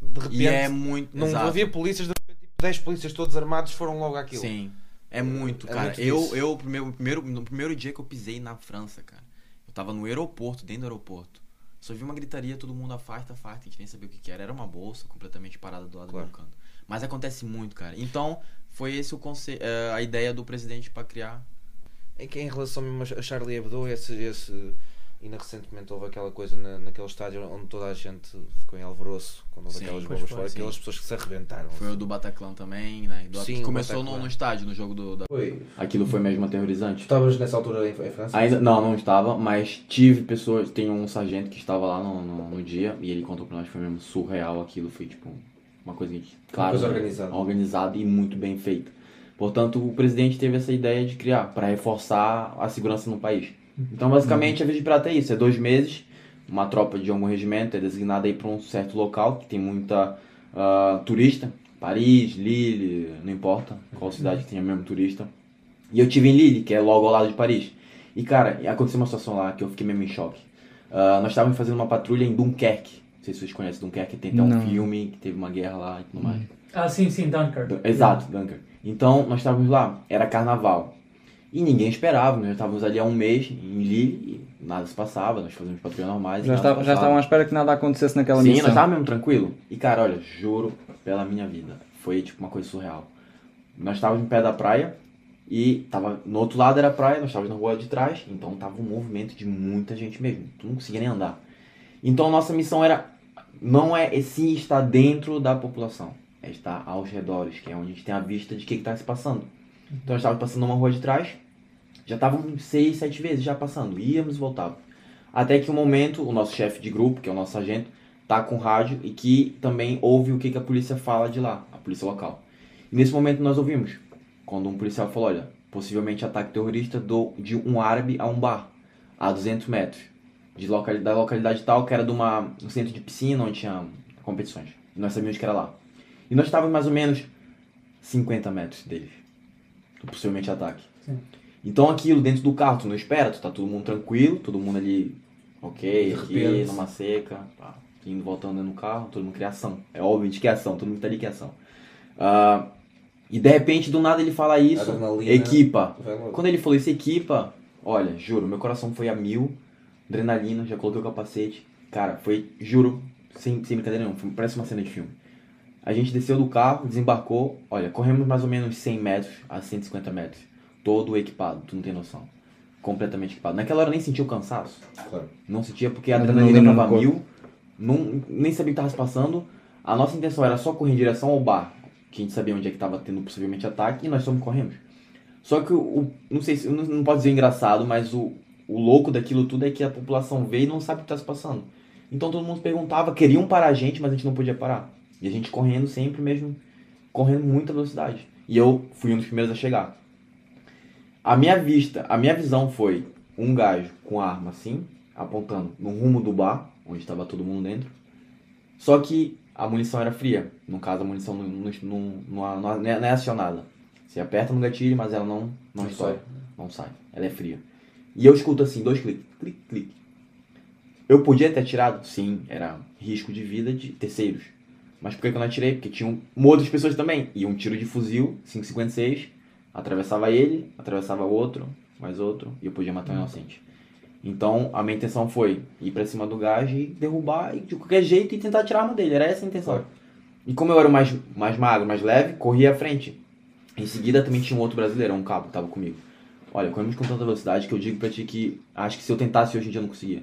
de repente E é muito. não exato. havia polícias, de repente tipo, 10 polícias todos armados foram logo àquilo. Sim. É muito, É cara. muito eu, eu primeiro, primeiro, no primeiro dia que eu pisei na França, cara, eu tava no aeroporto, dentro do aeroporto. Só vi uma gritaria, todo mundo afasta, afasta, a gente nem sabia o que, que era. Era uma bolsa completamente parada do lado Claro. do canto. Mas acontece muito, cara. Então, foi esse o conce... eh, a ideia do presidente pra criar. É que em relação mesmo a Charlie Hebdo, esse, esse ainda recentemente houve aquela coisa na, naquele estádio onde toda a gente ficou em alvoroço quando houve Sim, aquelas bombas foi, fora, sim. aquelas pessoas que se arrebentaram. Foi o do Bataclan também, né? Do... Sim, começou no, no estádio, no jogo do. Da... Foi. Aquilo foi mesmo aterrorizante. Estavas nessa altura em, em França? Ainda, não, não estava, mas tive pessoas, tem um sargento que estava lá no, no, no dia e ele contou pra nós que foi mesmo surreal aquilo, foi tipo uma coisa que, claro, coisa né, organizada. organizada e muito bem feita. Portanto, o presidente teve essa ideia de criar para reforçar a segurança no país. Então, basicamente, a Verde Pirata é isso, é dois meses, uma tropa de algum regimento é designada aí para um certo local que tem muita ah, turista, Paris, Lille, não importa qual cidade que tenha mesmo turista. E eu tive em Lille, que é logo ao lado de Paris. E cara, aconteceu uma situação lá que eu fiquei mesmo em choque. Ah, nós estávamos fazendo uma patrulha em Dunkerque. Não sei se vocês conhecem Dunkerque, tem até um Não. filme que teve uma guerra lá e tudo mais. Ah, sim, sim, Dunkirk. Du- Exato, Dunkerque. Então, nós estávamos lá, era carnaval. E ninguém esperava, nós já estávamos ali há um mês em Lille e nada se passava, nós fazíamos patrulha normais. Já, está, já estavam à espera que nada acontecesse naquela Sim, missão. nós estávamos mesmo tranquilo. E cara, olha, juro pela minha vida, foi tipo uma coisa surreal. Nós estávamos em pé da praia e tava no outro lado era a praia, nós estávamos na rua de trás, então tava um movimento de muita gente mesmo. Tu não conseguia nem andar. Então a nossa missão era não é sim estar dentro da população, é estar aos redores, que é onde a gente tem a vista de o que está se passando. Então nós estávamos passando numa rua de trás, já estavam seis, sete vezes já passando, íamos e voltávamos. Até que um momento, o nosso chefe de grupo, que é o nosso sargento, tá com rádio e que também ouve o que, que a polícia fala de lá, a polícia local. E nesse momento nós ouvimos, quando um policial falou, olha, possivelmente ataque terrorista do, de um árabe a um bar, a 200 metros, de localidade, da localidade tal, que era de uma, um centro de piscina onde tinha competições. E nós sabíamos que era lá. E nós estávamos mais ou menos 50 metros deles, do possivelmente ataque. Sim. Então aquilo dentro do carro, tu não espera, tu tá todo mundo tranquilo, todo mundo ali, ok, aqui, numa seca, pá, indo voltando dentro do carro, todo mundo quer ação. É óbvio de que é ação, todo mundo tá ali que é ação. Ah, e de repente, do nada ele fala isso, Adrenalina. equipa. Quando ele falou isso, equipa, olha, juro, meu coração foi a mil, adrenalina, já coloquei o capacete. Cara, foi, juro, sem, sem brincadeira nenhuma, foi- parece uma cena de filme. A gente desceu do carro, desembarcou, olha, corremos mais ou menos 100 metros a 150 metros. Todo equipado, tu não tem noção. Completamente equipado. Naquela hora nem sentia o cansaço. Claro. Não sentia porque a Adrenalina no tava mil. Não, nem sabia o que tava se passando. A nossa intenção era só correr em direção ao bar, que a gente sabia onde é que tava tendo possivelmente ataque, e nós só corremos. Só que o, o- não sei se não, não pode dizer engraçado, mas o, o louco daquilo tudo é que a população vê e não sabe o que tá se passando. Então todo mundo perguntava, queriam parar a gente, mas a gente não podia parar. E a gente correndo sempre mesmo, correndo muita velocidade. E eu fui um dos primeiros a chegar. A minha vista, a minha visão foi um gajo com a arma assim, apontando no rumo do bar, onde estava todo mundo dentro. Só que a munição era fria. No caso, a munição não, não, não, não, não é- acionada. Você aperta no gatilho, mas ela não, não, Não sai. Não sai. Ela é fria. E eu escuto assim, dois cliques, clique, clique. Eu podia ter atirado? Sim, era risco de vida de terceiros. Mas por que que eu não atirei? Porque tinham outras pessoas também. E um tiro de fuzil, 5,56, atravessava ele, atravessava outro, mais outro, e eu podia matar um inocente. Então, a minha intenção foi ir pra cima do gajo e derrubar e de qualquer jeito e tentar tirar a arma dele. Era essa a intenção. Claro. E como eu era mais, mais magro, mais leve, corri à frente. Em seguida também tinha um outro brasileiro, um cabo, que tava comigo. Olha, corremos com tanta velocidade que eu digo pra ti que acho que se eu tentasse hoje em dia eu não conseguia.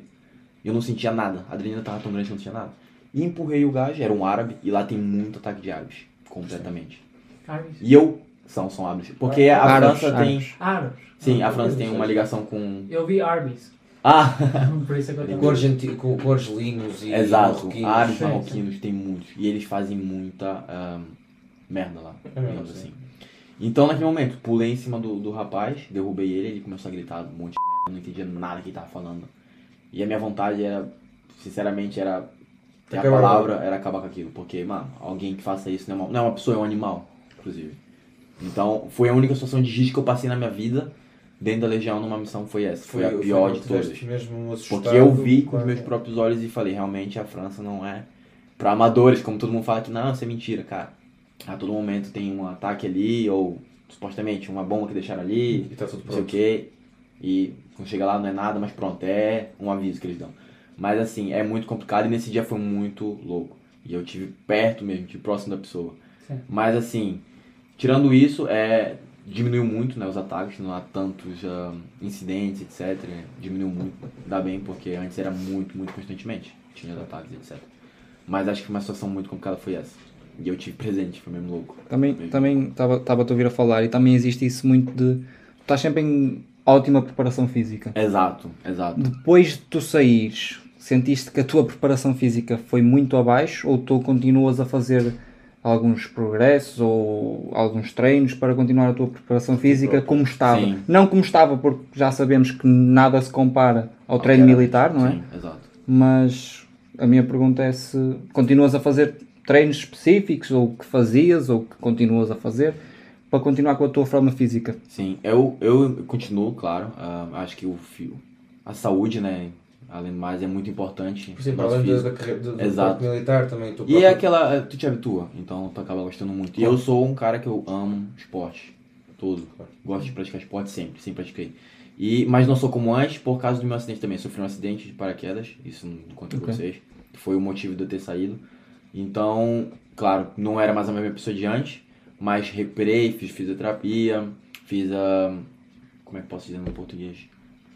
Eu não sentia nada, a adrenalina tava tão grande que eu não sentia nada. E empurrei o gajo, era um árabe, e lá tem muito ataque de árabes, completamente. Árabes. E eu. São, são árabes. Porque a Árabes, França tem. árabes. Árabes. Sim, a França tem uma ligação com. Eu vi Arby's. Ah, *laughs* Por isso é que eu Com, argenti- com, com argelinos e exato. marroquinos. Árabes marroquinos tem muitos. E eles fazem muita merda lá, É digamos sim. assim. Então, naquele momento, pulei em cima do, do rapaz, derrubei ele, ele começou a gritar um monte de merda, não entendia nada que ele tava falando. E a minha vontade era, sinceramente, era a palavra, era acabar com aquilo. Porque, mano, alguém que faça isso não é uma, não é uma pessoa, é um animal, inclusive. Então, foi a única situação de risco que eu passei na minha vida, dentro da Legião, numa missão, foi essa. Foi, a pior de todas. mesmo Porque eu vi com os meus próprios olhos e falei, realmente a França não é pra amadores, como todo mundo fala que não, isso é mentira, cara. A todo momento tem um ataque ali, ou supostamente uma bomba que deixaram ali, E tá tudo não sei o que. E quando chega lá não é nada, mas pronto, é um aviso que eles dão. Mas assim, é muito complicado e nesse dia foi muito louco. E eu tive perto mesmo, tive próximo da pessoa. Sim. Mas assim, tirando isso, é, diminuiu muito né, os ataques, não há tantos ah, incidentes, etc. Diminuiu muito, ainda bem, porque antes era muito, muito constantemente. Tinha os ataques, etc. Mas acho que uma situação muito complicada foi essa. E eu tive presente, foi mesmo louco. Também Mesmo. também estava a te ouvir a falar e também existe isso muito de. Tu estás sempre em ótima preparação física. Exato, exato. Depois de tu saíres, sentiste que a tua preparação física foi muito abaixo ou tu continuas a fazer alguns progressos ou alguns treinos para continuar a tua preparação física como estava? Sim. Não como estava, porque já sabemos que nada se compara ao treino militar, não é? Sim, exato. Mas a minha pergunta é se continuas a fazer treinos específicos ou que fazias ou que continuas a fazer para continuar com a tua forma física. Sim, eu, eu continuo, claro. ah, acho que o fio, a saúde, né? Além do mais, é muito importante. Por exemplo, nosso além da, carreira do, do Exato. militar também. Tu E é próprio- aquela. Tu te habitua, então tu acaba gostando muito. E eu sou um cara que eu amo esporte. Todo. Gosto de praticar esporte sempre, sempre pratiquei. E, mas não sou como antes por causa do meu acidente também. Sofri um acidente de paraquedas, isso não contei pra Ok. vocês. Foi o motivo de eu ter saído. Então, claro, não era mais a mesma pessoa de antes, mas recuperei, fiz fisioterapia, fiz a. Como é que posso dizer no português?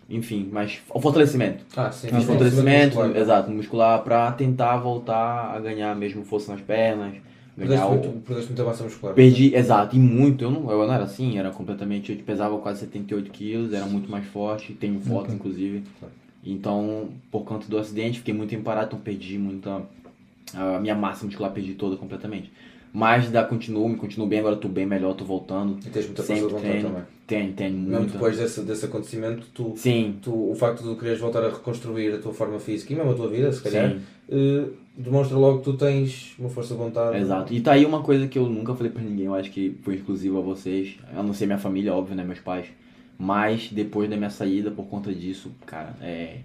Enfim, mas o fortalecimento. Ah, sim. Fiz sim, fortalecimento, muscular. exato, muscular, pra tentar voltar a ganhar mesmo força nas pernas. Perdeste Ganhar o... muito, perdeste muita massa muscular. Perdi, exato, e muito. Eu não, eu não era assim, era completamente. Eu pesava quase 78 quilos, era muito mais forte, tenho foto Ok. inclusive. Então, por conta do acidente, fiquei muito tempo parado, então perdi muita. A minha massa muscular perdi toda completamente. Mas ainda continuo, me continuo bem, agora tô bem melhor, tô voltando. E tens muita força de vontade também. Tenho Mesmo muito. depois desse, desse acontecimento, tu, Sim, tu, o facto de quereres voltar a reconstruir a tua forma física e mesmo a tua vida, se calhar, eh, demonstra logo que tu tens uma força de vontade. Exato. E tá aí uma coisa que eu nunca falei pra ninguém, eu acho que foi exclusivo a vocês, a não ser minha família, óbvio, né, meus pais. Mas depois da minha saída, por conta disso, cara, é,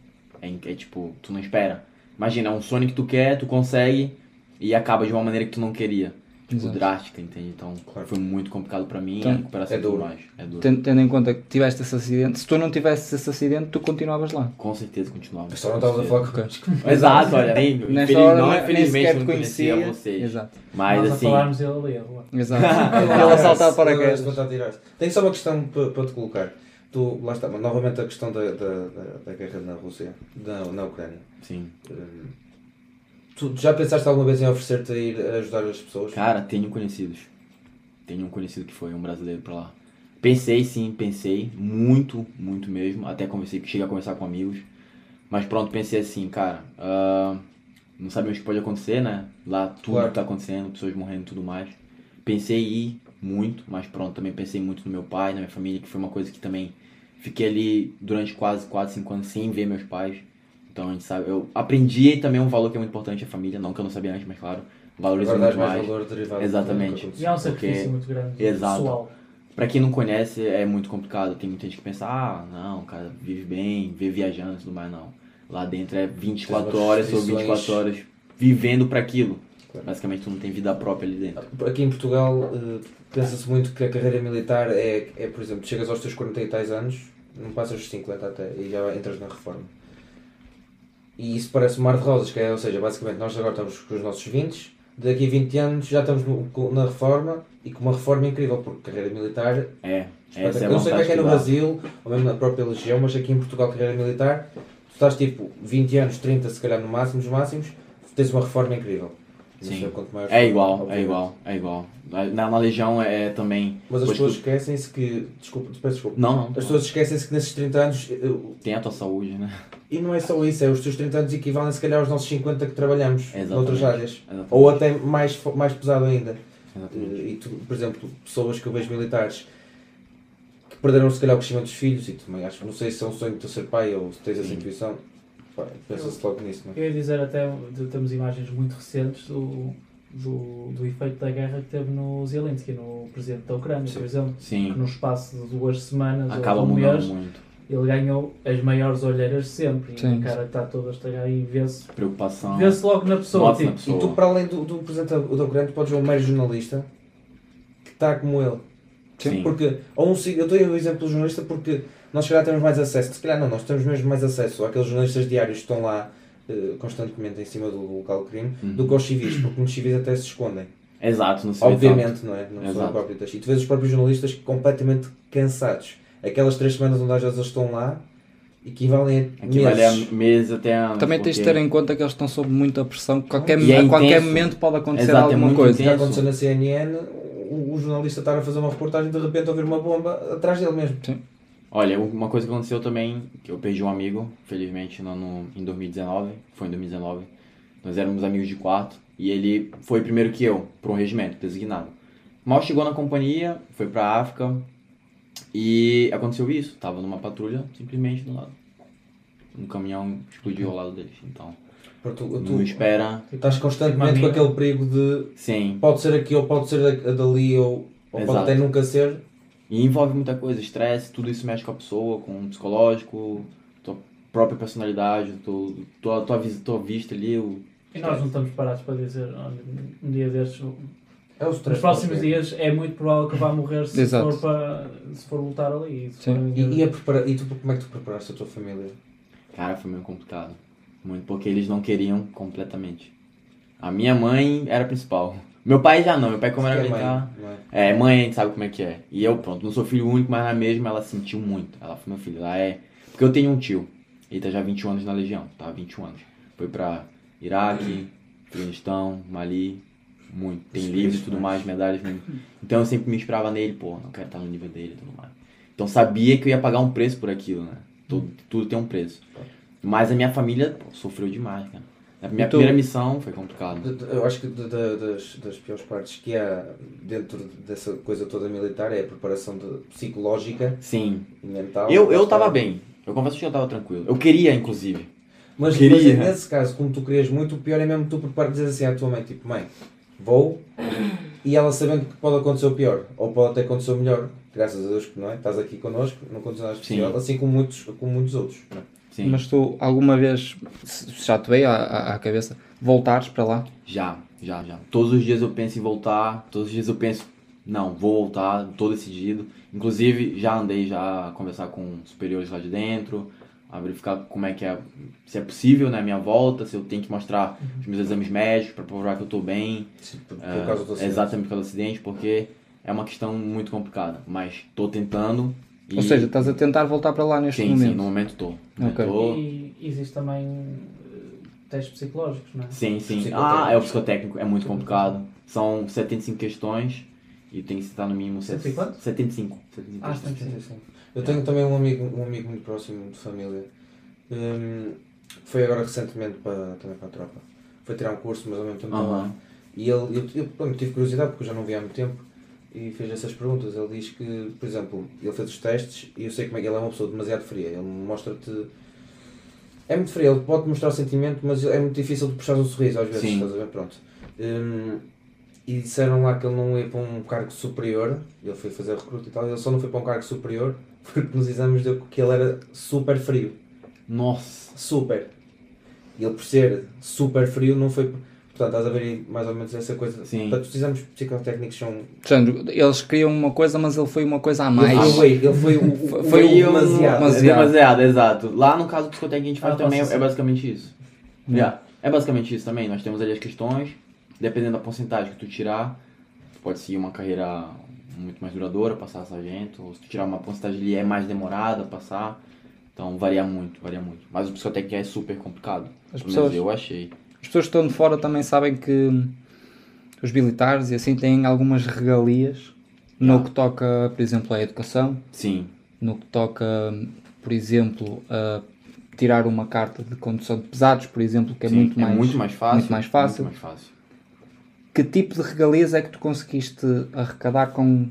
é, é tipo, tu não espera. Imagina, é um sonho que tu quer, tu consegue e acaba de uma maneira que tu não queria. Tipo, drástica, entende? Então Claro. foi muito complicado pra mim, Então, a recuperação é e duro. mais. É duro. Ten- Tendo em conta que tiveste esse acidente, se tu não tivesses esse acidente, tu continuavas lá. Com certeza continuava. Mas só não estavas a falar com Exato, olha, *laughs* nem, Nesta infeliz, hora não, infelizmente sequer eu te não conhecia conhecia. vocês. Exato. Mas Nós assim, falarmos ele ali. Exato. *laughs* Ele a saltar para. Tenho só uma questão para, para te colocar. Tu, lá está, mas novamente a questão da, da, da, da guerra na Rússia, na, na Ucrânia. sim. Hum, Tu já pensaste alguma vez em oferecer-te a ir ajudar as pessoas? Cara, tenho conhecidos. Tenho um conhecido que foi um brasileiro pra lá. Pensei sim, pensei. Muito, muito mesmo. Até conversei, cheguei a conversar com amigos. Mas pronto, pensei assim, cara. ah, não sabemos o que pode acontecer, né? Lá tudo Claro. tá acontecendo, pessoas morrendo e tudo mais. Pensei em ir muito, mas pronto, também pensei muito no meu pai, na minha família, que foi uma coisa que também fiquei ali durante quase 4, 5 anos sem ver meus pais. Então a gente sabe, eu aprendi também um valor que é muito importante, a família, não que eu não sabia antes, mas claro, valorizo dás muito mais mais. valor derivado Exatamente. E há um Porque- sacrifício muito grande. Exato. Pessoal. Pra quem não conhece, é muito complicado. Tem muita gente que pensa, ah, não, o cara vive bem, vê viajando e tudo mais, não. Lá dentro é 24 Tem umas horas ou restrições. 24 horas vivendo pra aquilo. Claro. Basicamente tu não tem vida própria ali dentro. Aqui em Portugal eh, pensa-se muito que a carreira militar é, é, por exemplo, chegas aos teus 40 e tais anos, não passas os 50 até, e já entras na reforma. E isso parece um mar de rosas, que é, ou seja, basicamente nós agora estamos com os nossos 20, daqui a 20 anos já estamos no- na reforma e com uma reforma incrível, porque carreira militar É, é eu a não sei como é que é no. Brasil, ou mesmo na própria Legião, mas aqui em Portugal, carreira militar, tu estás tipo 20 anos, 30 se calhar no máximo, os máximos, tens uma reforma incrível. Sim. É igual, é igual, é igual. Na, na Legião é também. Mas as pessoas tu- esquecem-se que. Desculpa, peço desculpa. Não, não. As pessoas esquecem-se que nesses 30 anos. eh, Tem a tua saúde, né? E não é só isso, é os teus 30 anos equivalem se calhar aos nossos 50 que trabalhamos Exatamente. noutras áreas. Exatamente. Ou até mais, mais pesado ainda. Exatamente. Eh, E tu, por exemplo, pessoas que eu vejo militares que perderam se calhar o crescimento dos filhos e tu também acho, não sei se é um sonho de tu ser pai ou se tens essa Sim. intuição, pá, pensa-se logo nisso, não é? Eu ia dizer até, de- temos imagens muito recentes do, do, do efeito da guerra que teve no Zelensky, no presidente da Ucrânia, por exemplo. Que Sim, no espaço de duas semanas acaba ou um mês, muito. ele ganhou as maiores olheiras de sempre. Sim. E o cara está todo a estragar e vê-se Preocupação. vê logo na pessoa. Nota na Tipo, pessoa. E tu, para além do, do presidente da Ucrânia, podes ver um mero jornalista que está como ele. Sim. Porque, ou um, eu estou o exemplo do jornalista porque nós se calhar temos mais acesso, se calhar não, nós temos mesmo mais acesso àqueles jornalistas diários que estão lá eh, constantemente em cima do local de crime Uhum. do que aos civis, porque nos civis até se escondem. Exato, não se vê Obviamente, não é? Não são Exato. próprio texto. E tu vês os próprios jornalistas completamente cansados. Aquelas três semanas onde às vezes eles estão lá equivalem a meses. a meses até anos. Também tens de porque- ter em conta que eles estão sob muita pressão. Qualquer, é a qualquer momento pode acontecer Exato, é alguma muito coisa. Já intenso. aconteceu na CNN, o, o jornalista estar a fazer uma reportagem e de repente ouvir uma bomba atrás dele mesmo. Olha, uma coisa que aconteceu também, que eu perdi um amigo, felizmente, no, no- em 2019, foi em 2019, nós éramos amigos de quarto, e ele foi primeiro que eu, para um regimento designado. Mal chegou na companhia, foi pra África, e aconteceu isso, tava numa patrulha, simplesmente do lado. Um caminhão explodiu ao lado deles, então, Porque tu, não tu espera, estás constantemente com Uma aquele perigo de sim, pode ser aqui ou pode ser da- dali ou, ou pode até nunca ser. E envolve muita coisa, estresse, tudo isso mexe com a pessoa, com o psicológico, tua própria personalidade, tua, tua, tua, tua vista ali, o... e nós não estamos parados para dizer, olha, um dia destes, É nos próximos dias é muito provável que vá morrer se Exato. for, para, se for lutar ali. For- E, e, prepara... e tu, como é que tu preparaste a tua família? Cara, foi meio complicado. Muito, porque eles não queriam completamente. A minha mãe era a principal. Meu pai já não, meu pai como era é mãe, não é? Mãe a gente sabe como é que é. E eu, pronto, não sou filho único, mas na mesma ela sentiu muito. Ela foi meu filho, ela é... Porque eu tenho um tio, ele tá já há 21 anos na Legião, tá há 21 anos. Foi pra Iraque, Afeganistão, Mali, muito. Tem livros e tudo mais, medalhas mesmo. Então eu sempre me inspirava nele, pô, não quero estar no nível dele e tudo mais. Então sabia que eu ia pagar um preço por aquilo, né? Tudo, tudo tem um preço. Mas a minha família pô, sofreu demais, cara. A minha E tu? primeira missão foi de- Eu acho que de- de- das, das piores partes que há dentro dessa coisa toda militar é a preparação de- psicológica Sim. e mental. Eu, eu tava bem. Eu confesso que eu tava tranquilo. Eu queria, inclusive. Mas, Queria. mas nesse caso, como tu querias muito, o pior é mesmo tu preparar dizer assim à tua mãe, tipo, mãe, vou, e ela sabendo que pode acontecer o pior, ou pode até acontecer o melhor, graças a Deus que não é, estás aqui connosco, não aconteceu nada especial, Sim. assim como muitos, como muitos outros. não é? Sim. Mas tu, alguma vez, se já te veio à, à- à cabeça, voltares para lá? Já, já, já. Todos os dias eu penso em voltar, todos os dias eu penso, não, vou voltar, tô decidido. Inclusive, já andei já a conversar com superiores lá de dentro, a verificar como é que é, se é possível, né, a minha volta, se eu tenho que mostrar os meus exames médicos para provar que eu tô bem. Se- Por, por causa do acidente. exatamente por causa do acidente, porque é uma questão muito complicada. Mas tô tentando. E... Ou seja, estás a tentar voltar para lá neste sim, momento? sim, no momento tô. No Ok. momento tô. E existe também eh, testes psicológicos, não é? Sim, sim. Ah, é o psicotécnico, é muito complicado. São 75 questões e tem que estar no mínimo Cento e quanto? 75. 75 Ah, questões. sim, sim. Sim, sim. Eu tenho também um amigo, um amigo muito próximo de família. hum, foi agora recentemente para, também para a tropa. Foi tirar um curso, mas ao mesmo tempo estava lá. E ele, eu, eu pronto, tive curiosidade porque eu já não via há muito tempo e fez essas perguntas. Ele diz que, por exemplo, ele fez os testes e eu sei como é que ele é uma pessoa demasiado fria. Ele mostra-te. É muito frio, ele pode mostrar o sentimento, mas é muito difícil de puxar um sorriso às vezes, Sim. estás a ver? Pronto. Hum, e disseram lá que ele não ia para um cargo superior, ele foi fazer recruta e tal, ele só não foi para um cargo superior porque nos exames deu que ele era super frio. Nossa. Super. E ele por ser super frio não foi. Portanto, estás a ver aí mais ou menos essa coisa. Sim. Portanto, os exames psicotécnicos são. Portanto, eles queriam uma coisa, mas ele foi uma coisa a Ele mais. foi, ele foi o, o, Foi- o foi meio o- demasiado. mas- É demasiado, exato. Lá no caso do psicotécnico a gente faz Ah, também é ser. basicamente isso. Hum. Yeah. É basicamente isso também. Nós temos ali as questões, dependendo da porcentagem que tu tirar, tu pode seguir uma carreira muito mais duradoura, passar a sargento, ou se tu tirar uma porcentagem ali é mais demorada a passar. Então varia muito, varia muito. Mas o psicotécnico é super complicado. As Pelo menos pessoas- eu achei. As pessoas que estão de fora também sabem que os militares e assim têm algumas regalias no que toca, por exemplo, à educação, Sim. no que toca, por exemplo, a tirar uma carta de condução de pesados, por exemplo, que é, sim. muito, mais, é muito mais fácil. muito mais fácil. Muito mais fácil. Que tipo de regalias é que tu conseguiste arrecadar com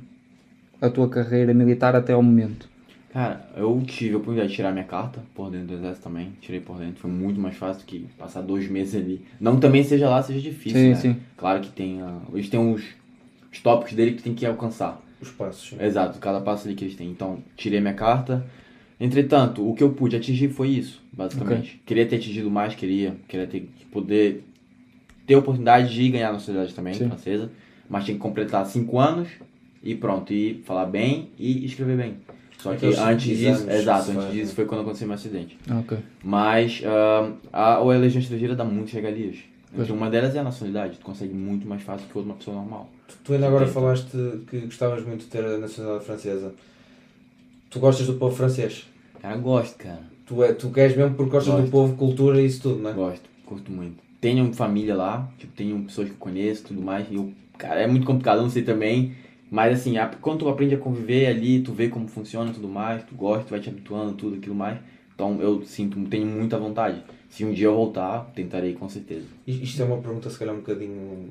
a tua carreira militar até ao momento? Cara, eu tive a oportunidade de tirar minha carta por dentro do exército também. Tirei por dentro. Foi muito mais fácil do que passar dois meses ali. Não também seja lá, seja difícil, Sim, né? sim. Claro que tem. ah, eles têm os, os tópicos dele que tem que alcançar. Os passos. sim. Exato, cada passo ali que eles têm. Então, tirei minha carta. Entretanto, o que eu pude atingir foi isso, basicamente. Queria ter atingido mais, queria. Queria ter poder ter a oportunidade de ganhar a nacionalidade também, Sim. francesa. Mas tinha que completar cinco anos e pronto, e falar bem e escrever bem. Só que Aqueles antes disso, exato, antes disso foi quando aconteceu meu acidente. Ok. Mas ah, a, a estrangeira dá muitas regalias. Entre uma delas é a nacionalidade, tu consegue muito mais fácil que outra pessoa normal. Tu, tu ainda agora falaste que gostavas muito de ter a nacionalidade francesa. Tu gostas do povo francês? Cara, eu gosto, cara. Tu, é, tu queres mesmo porque gostas do Gosto. povo, cultura e isso tudo, não é? Gosto, curto muito. Tenho família lá, tipo, tenho pessoas que eu conheço e tudo mais. E eu, cara, é muito complicado, eu não sei também. Mas assim, a- quando tu aprende a conviver ali, tu vê como funciona e tudo mais, tu gosta, tu vai te habituando, tudo aquilo mais. Então eu sinto, tenho muita vontade. Se um dia eu voltar, tentarei com certeza. Isto é uma pergunta se calhar um bocadinho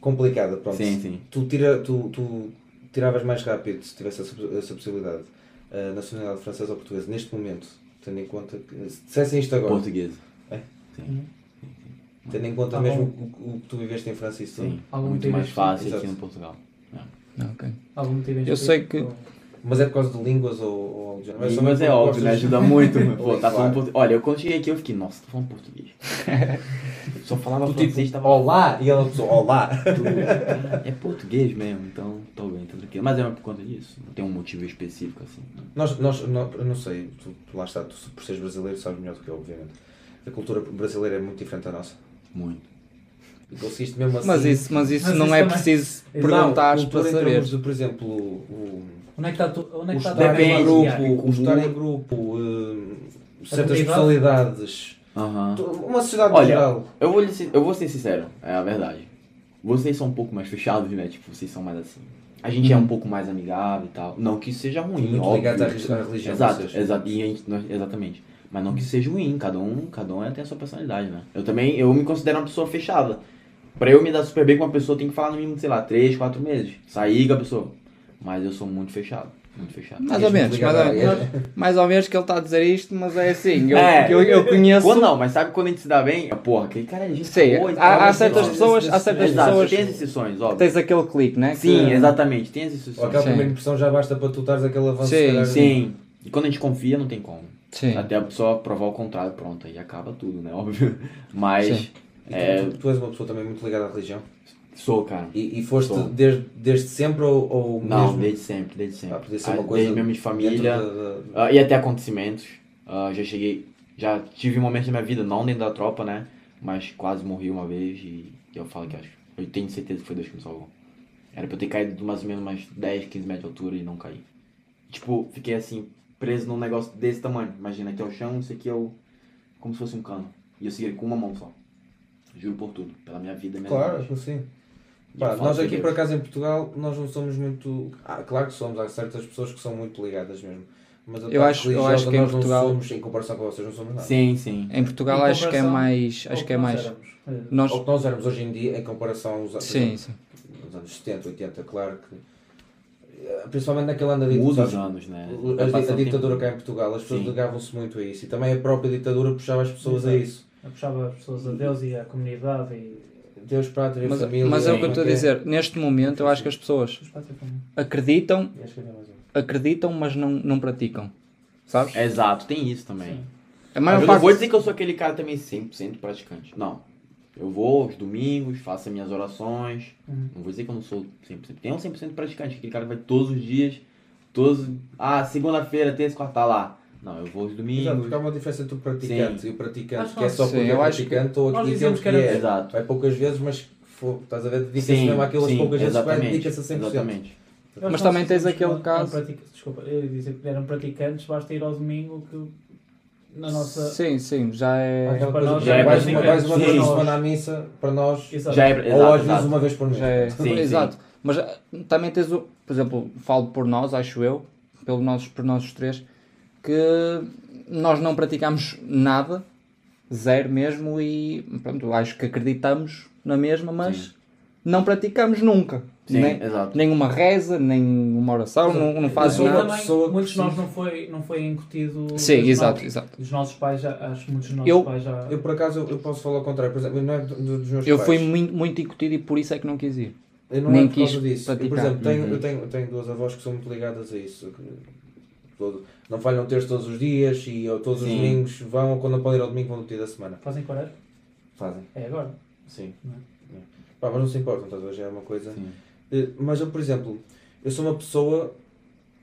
complicada, pronto. Sim, sim. Tu, tira, tu, tu tiravas mais rápido se tivesse essa, essa possibilidade a nacionalidade francesa ou portuguesa neste momento, tendo em conta que se dissessem isto agora, Portuguesa. É? Sim, tendo em conta Tá mesmo o, o que tu viveste em França e isso tudo. sim. Algum Muito mais fácil aqui no Portugal. Ok. Algum motivo em Eu sei específico? Mas é por causa de línguas ou, ou? Mas, mas é óbvio, né? Ajuda muito. *laughs* Pô, tá falando português. Olha, eu quando cheguei aqui eu fiquei, nossa, tá falando português. *laughs* Só falava Tu francês, tipo, tava olá, e ela pensou, olá. Tudo. É português mesmo, então tô bem, tô tranquilo. Mas é por conta disso, não tem um motivo específico assim. Nós, nós, nó- eu não sei, tu, tu lá está, tu por seres brasileiro sabes melhor do que eu, obviamente. A cultura brasileira é muito diferente da nossa. Muito. E conseguiste mesmo assim. Mas isso, mas isso Mas não isso é também- preciso Não, perguntar cultura para saber. de, por exemplo, o, Onde é que está tu, onde é o que está em grupo, o estar em grupo, eh, certas personalidades, tu- uma sociedade Olha, geral. Eu vou, eu vou ser sincero, é a verdade. Vocês são um pouco mais fechados, né? Tipo, vocês são mais assim. A gente é um pouco mais amigável e tal. Não que isso seja ruim, Muito óbvio. ligado à re- à religião, Exato, exato, e a gente- nós- exatamente. Mas não que isso seja ruim, cada um, cada um tem a sua personalidade, né? Eu também, eu me considero uma pessoa fechada. Pra eu me dar super bem com uma pessoa, tem que falar no mínimo, sei lá, 3, 4 meses. Sair com a pessoa. Mas eu sou muito fechado, muito fechado. Mais ou menos, mais ou menos. *laughs* Mais ou menos que ele está a dizer isto, mas é assim. Eu, É. eu, eu conheço. Quando não, mas sabe quando a gente se dá bem? É, Porra, aquele cara é gente Sei, boa há- há certas pessoas- há certas Exato, pessoas- Tem as exceções, óbvio. Tens aquele clique, né? Sim, Que- exatamente, tem as Ou exceções. aquela primeira impressão já basta para tu estares aquele avanço. Sim, Sim. E quando a gente confia, não tem como. Sim. Até a pessoa provar o contrário, pronto, aí acaba tudo, né? Óbvio. *laughs* Mas É. tu, tu és uma pessoa também muito ligada à religião. sou, cara. E, e foste desde, desde sempre ou, ou Não, mesmo desde sempre, desde sempre. Ah, podia ser Ah, uma coisa desde mesmo de família. da- da- ah, e até acontecimentos. Ah, já cheguei. Já tive momentos na minha vida, não dentro da tropa, né? Mas quase morri uma vez e eu falo que acho. Eu tenho certeza que foi Deus que me salvou. Era pra eu ter caído de mais ou menos umas 10, 15 metros de altura e não caí. Tipo, fiquei assim, preso num negócio desse tamanho. Imagina, aqui é o chão, isso aqui é o. como se fosse um cano. E eu segui com uma mão só. Juro por tudo, pela minha vida mesmo. Claro, sim. Pá, nós aqui Deus. por acaso em Portugal nós não somos muito. Ah, claro que somos, há certas pessoas que são muito ligadas mesmo. Mas a Eu acho- eu acho que em nós Portugal- não somos, em comparação com vocês, não somos nada. Sim, sim. Em Portugal Em acho que é mais. ao Acho que é nós mais. éramos. É. Nós. Ou que nós éramos hoje em dia em comparação aos Sim, exemplo, sim. nos anos 70, 80, claro que. Principalmente naquele ano da ditadura. os anos, né? A, a ditadura tempo. cá em Portugal, as pessoas ligavam-se muito a isso e também a própria ditadura puxava as pessoas a Exato. isso. Eu puxava as pessoas a Deus e à comunidade e Deus, pátria, Mas, família. mas é o que eu estou a dizer. Neste momento eu acho que as pessoas acreditam, E é mais um. acreditam, mas não, não praticam. Sabes? Exato, tem isso também. Sim. A maior eu não parte. vou dizer que eu sou aquele cara também 100% praticante. Não. Eu vou aos domingos, faço as minhas orações. Uhum. Não vou dizer que eu não sou 100%. Tem um 100% praticante, aquele cara que vai todos os dias, todos... Ah, segunda-feira, terça, quarta, tá lá. Não, eu vou aos Exato, domingos. porque há uma diferença entre o praticante Sim. e o praticante, Acho que é que só sim, porque é eu acho que- praticante ou nós aquilo dizemos que que era- é. Exato. Vai poucas vezes, mas for, estás a ver, dedica-se mesmo àquelas sim, poucas vezes que vai, exatamente, dedica-se a 100%. Exatamente. Mas que também tens que aquele caso- Desculpa, eu ia dizer que eram praticantes, basta ir ao domingo que na nossa. Sim, sim, já é. Para nós já é mais, mais uma vez por semana à missa, para nós, Exato. Já é, ou às vezes uma vez por mês. Já é. Sim, Exato. Mas ah, também tens o. Por exemplo, falo por nós, acho eu, pelo nós, por nós os três, que nós não praticamos nada, zero mesmo, e pronto, acho que acreditamos na mesma, mas Sim. Não praticamos nunca. Sim, Nem, exato. nem uma reza, nem uma oração, não, não sou uma também, pessoa que muitos de nós não foi, não foi incutido. Sim, exato, nós. exato. Dos nossos pais, já, acho que muitos dos nossos Eu- pais já. Eu, por acaso, eu posso falar ao contrário. Por exemplo, não é do- do- dos meus Eu pais. fui muito, muito incutido e por isso é que não quis ir. Eu não nem é por causa quis disso. Eu, por praticar. exemplo, tenho, Uhum. eu, tenho, eu tenho duas avós que são muito ligadas a isso. que todo- não falham terço todos os dias e ou todos os Sim. domingos vão, ou quando não podem ir ao domingo, vão no dia da semana. Fazem quaresma? Fazem, É agora. sim. Não É. Pá, mas não se importam, estás a ver? Já é uma coisa. Eh, Mas eu, por exemplo, eu sou uma pessoa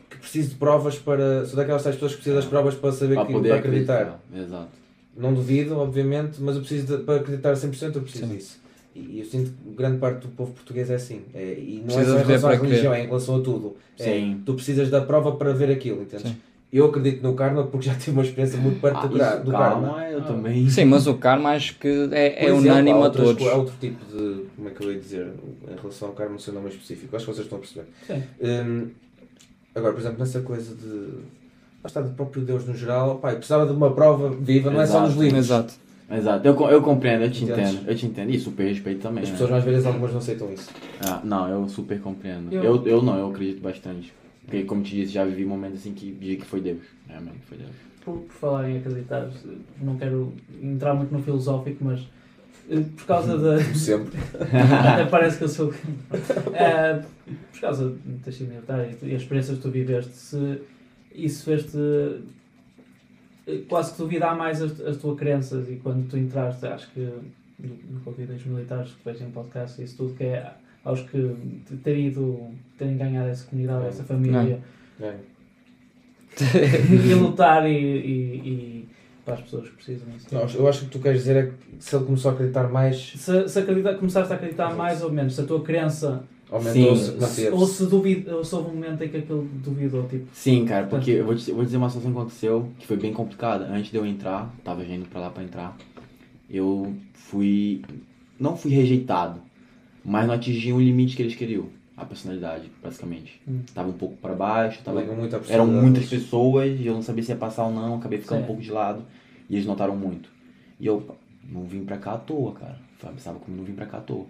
que preciso de provas para. Sou daquelas tais pessoas que precisam das provas para saber Para que para acreditar. acreditar. Exato. Não duvido, obviamente, mas eu preciso de, para acreditar a 100% eu preciso Sim. disso. E eu sinto que grande parte do povo português é assim. É, e não Precisas é só em relação à religião, crer. é em relação a tudo. É, Sim. tu precisas da prova para ver aquilo, entendes? Sim. Eu acredito no karma porque já tive uma experiência muito perto Ah, do, gra- isso, do calma, karma. eu Ah. também. Sim, mas o karma acho que é, é exemplo, unânime a todos. Há outro tipo de. Como é que eu ia dizer? Em relação ao karma, não sei o nome específico. Acho que vocês estão a perceber. Sim. Hum, agora, por exemplo, nessa coisa de. Está, do próprio Deus no geral, pá, eu precisava de uma prova viva, não é só Exato. nos livros. Exato. Exato. Eu, eu compreendo, eu te Entendes? entendo. Eu te entendo. E super respeito também. As né? pessoas mais velhas algumas não aceitam isso. Ah, não, eu super compreendo. Eu- Eu... Eu, não, eu acredito bastante. Porque, como te disse, já vivi momentos assim que vi que foi Deus. Realmente foi Deus. Por, por falar em acreditar, não quero entrar muito no filosófico, mas eh, por causa da. *laughs* Sempre. *laughs* Até parece que eu sou. *laughs* Eh, por causa de ter sido militar e as experiências que tu viveste, se isso fez-te eh, quase que duvidar mais as, as tuas crenças e quando tu entraste, acho que no, convite dos militares que vejo em podcast e isso tudo, que é aos que ter ido, terem ganhado essa comunidade, essa família É. e lutar e, e, e para as pessoas que precisam disso. Não, eu acho que o que tu queres dizer é que se ele começou a acreditar mais, Se, se acredita, começaste a acreditar mais ou menos, se a tua crença aumentou-se, ou se, duvid, ou se houve um momento em que aquilo duvidou, tipo, Sim, cara, porque eu vou, te, eu vou dizer uma situação que aconteceu que foi bem complicada. Antes de eu entrar, tava indo pra lá pra entrar, eu fui. Não fui rejeitado, mas não atingi um limite que eles queriam. A personalidade, basicamente. Hum. Tava um pouco pra baixo, tava Eram muitas pessoas e eu não sabia se ia passar ou não, acabei ficando Sim. um pouco de lado. E eles notaram muito. E eu não vim pra cá à toa, cara. Sabe, Pensava como não vim pra cá à toa.